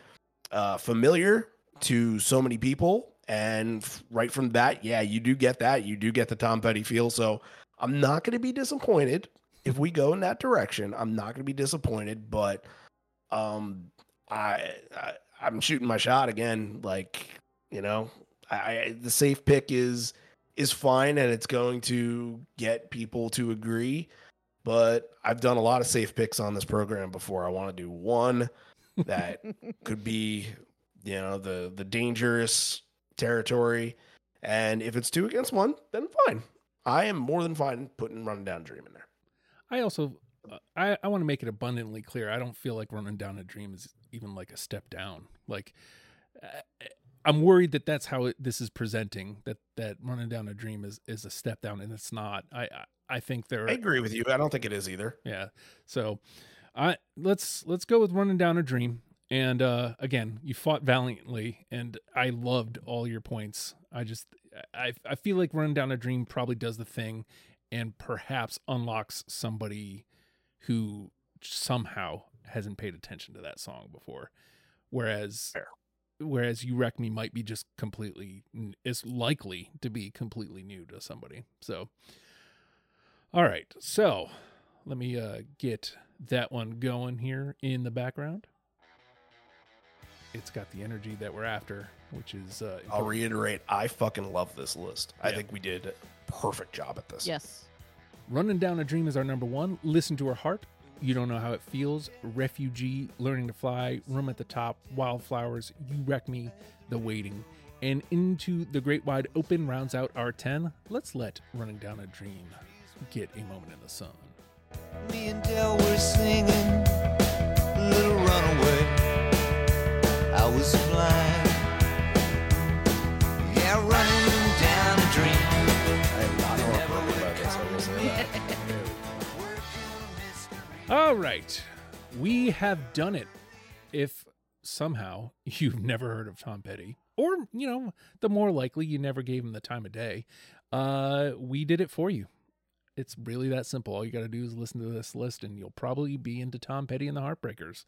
uh, familiar to so many people. And right from that, yeah, you do get that. You do get the Tom Petty feel. So I'm not going to be disappointed if we go in that direction. I'm not going to be disappointed, but um, I, I I'm shooting my shot again. Like you know, I, I the safe pick is is fine, and it's going to get people to agree. But I've done a lot of safe picks on this program before. I want to do one that could be you know the the dangerous territory and if it's two against one then fine i am more than fine putting running down dream in there I also uh, I I want to make it abundantly clear. I don't feel like running down a dream is even like a step down. Like uh, I'm worried that that's how it, this is presenting that that running down a dream is is a step down and it's not. I I, I think there are i agree with you i don't think it is either yeah. So I let's let's go with running down a dream. And uh again, you fought valiantly and I loved all your points. I just I I feel like running down a dream probably does the thing and perhaps unlocks somebody who somehow hasn't paid attention to that song before. Whereas Fair. whereas you wreck me might be just completely is likely to be completely new to somebody. So all right. So let me uh, get that one going here in the background. It's got the energy that we're after, which is uh, i'll reiterate i fucking love this list i think we did a perfect job at this yes. Running Down a Dream is our number one. Listen to Her Heart. You Don't Know How It Feels. Refugee. Learning to Fly. Room at the Top. Wildflowers. You Wreck Me. The Waiting. And Into the Great Wide Open rounds out our 10. Let's let Running Down a Dream get a moment in the sun. Me and Del were singing Little Runaway. All right. We have done it. If somehow you've never heard of Tom Petty, or, you know, the more likely you never gave him the time of day, uh, we did it for you. It's really that simple. All you got to do is listen to this list, and you'll probably be into Tom Petty and the Heartbreakers.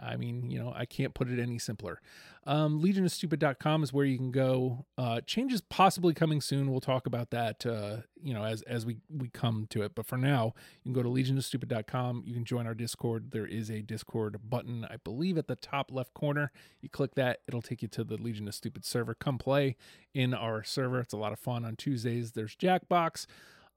I mean, you know, I can't put it any simpler. Um, legionofstupid.com is where you can go. Uh, changes possibly coming soon. We'll talk about that, uh, you know, as, as we, we come to it. But for now, you can go to legionofstupid.com. You can join our Discord. There is a Discord button, I believe, at the top left corner. You click that, it'll take you to the Legion of Stupid server. Come play in our server. It's a lot of fun. On Tuesdays, there's Jackbox.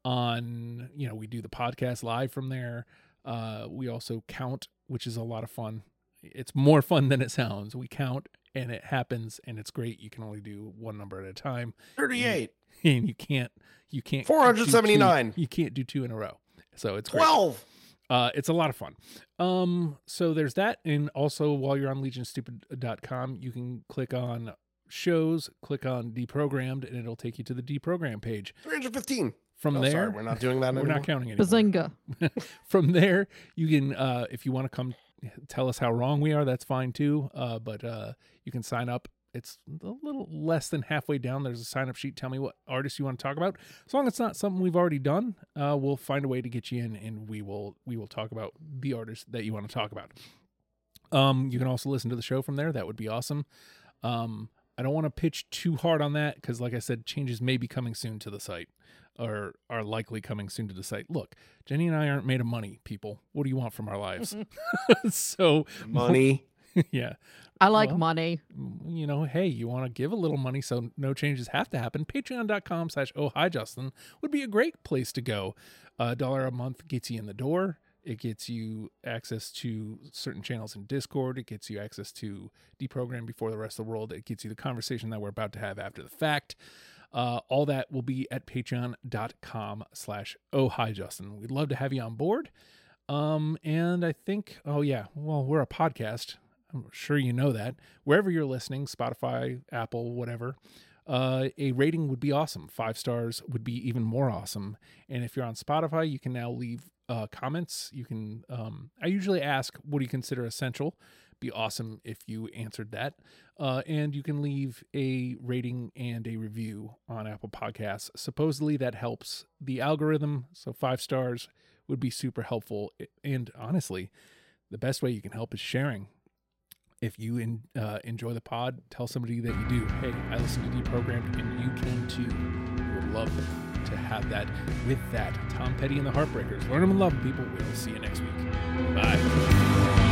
On, you know, we do the podcast live from there. Uh, we also count, which is a lot of fun it's more fun than it sounds. We count and it happens and it's great. You can only do one number at a time. 38, And you can't you can't 479. two- You can't do two in a row. So it's great. 12. Uh, it's a lot of fun. Um, so there's that. And also while you're on legionstupid.com, you can click on shows, click on deprogrammed, and it'll take you to the deprogram page. 315. From Oh, there, sorry, we're not doing that we're anymore. not counting anymore. Bazinga. from there you can uh if you want to come tell us how wrong we are that's fine too uh but uh you can sign up. It's a little less than halfway down there's a sign up sheet tell me what artists you want to talk about. As long as it's not something we've already done uh we'll find a way to get you in and we will we will talk about the artists that you want to talk about. Um you can also listen to the show from there that would be awesome. Um i don't want to pitch too hard on that because like i said changes may be coming soon to the site or are likely coming soon to the site. Look, Jennie and I aren't made of money, people. What do you want from our lives? so, Money. yeah, I like Well, money. Mm, you know, hey, you want to give a little money so no changes have to happen. Patreon.com slash oh hi Justin would be a great place to go. A dollar a month gets you in the door. It gets you access to certain channels in Discord. It gets you access to deprogram before the rest of the world. It gets you the conversation that we're about to have after the fact. Uh, all that will be at patreon.com slash oh hi Justin. We'd love to have you on board. Um, and I think, oh yeah, well, we're a podcast. I'm sure you know that. Wherever you're listening, Spotify, Apple, whatever, uh, a rating would be awesome. Five stars would be even more awesome. And if you're on Spotify, you can now leave uh, comments. You can, um, I usually ask, what do you consider essential? Be awesome if you answered that. Uh, and you can leave a rating and a review on Apple Podcasts. Supposedly that helps the algorithm. So five stars would be super helpful. And honestly, the best way you can help is sharing. If you in, uh, enjoy the pod, tell somebody that you do. Hey, I listen to Deprogrammed, and you can too. We would love to have that. With that, Tom Petty and the Heartbreakers. Learn them and love them, people. We'll see you next week. Bye.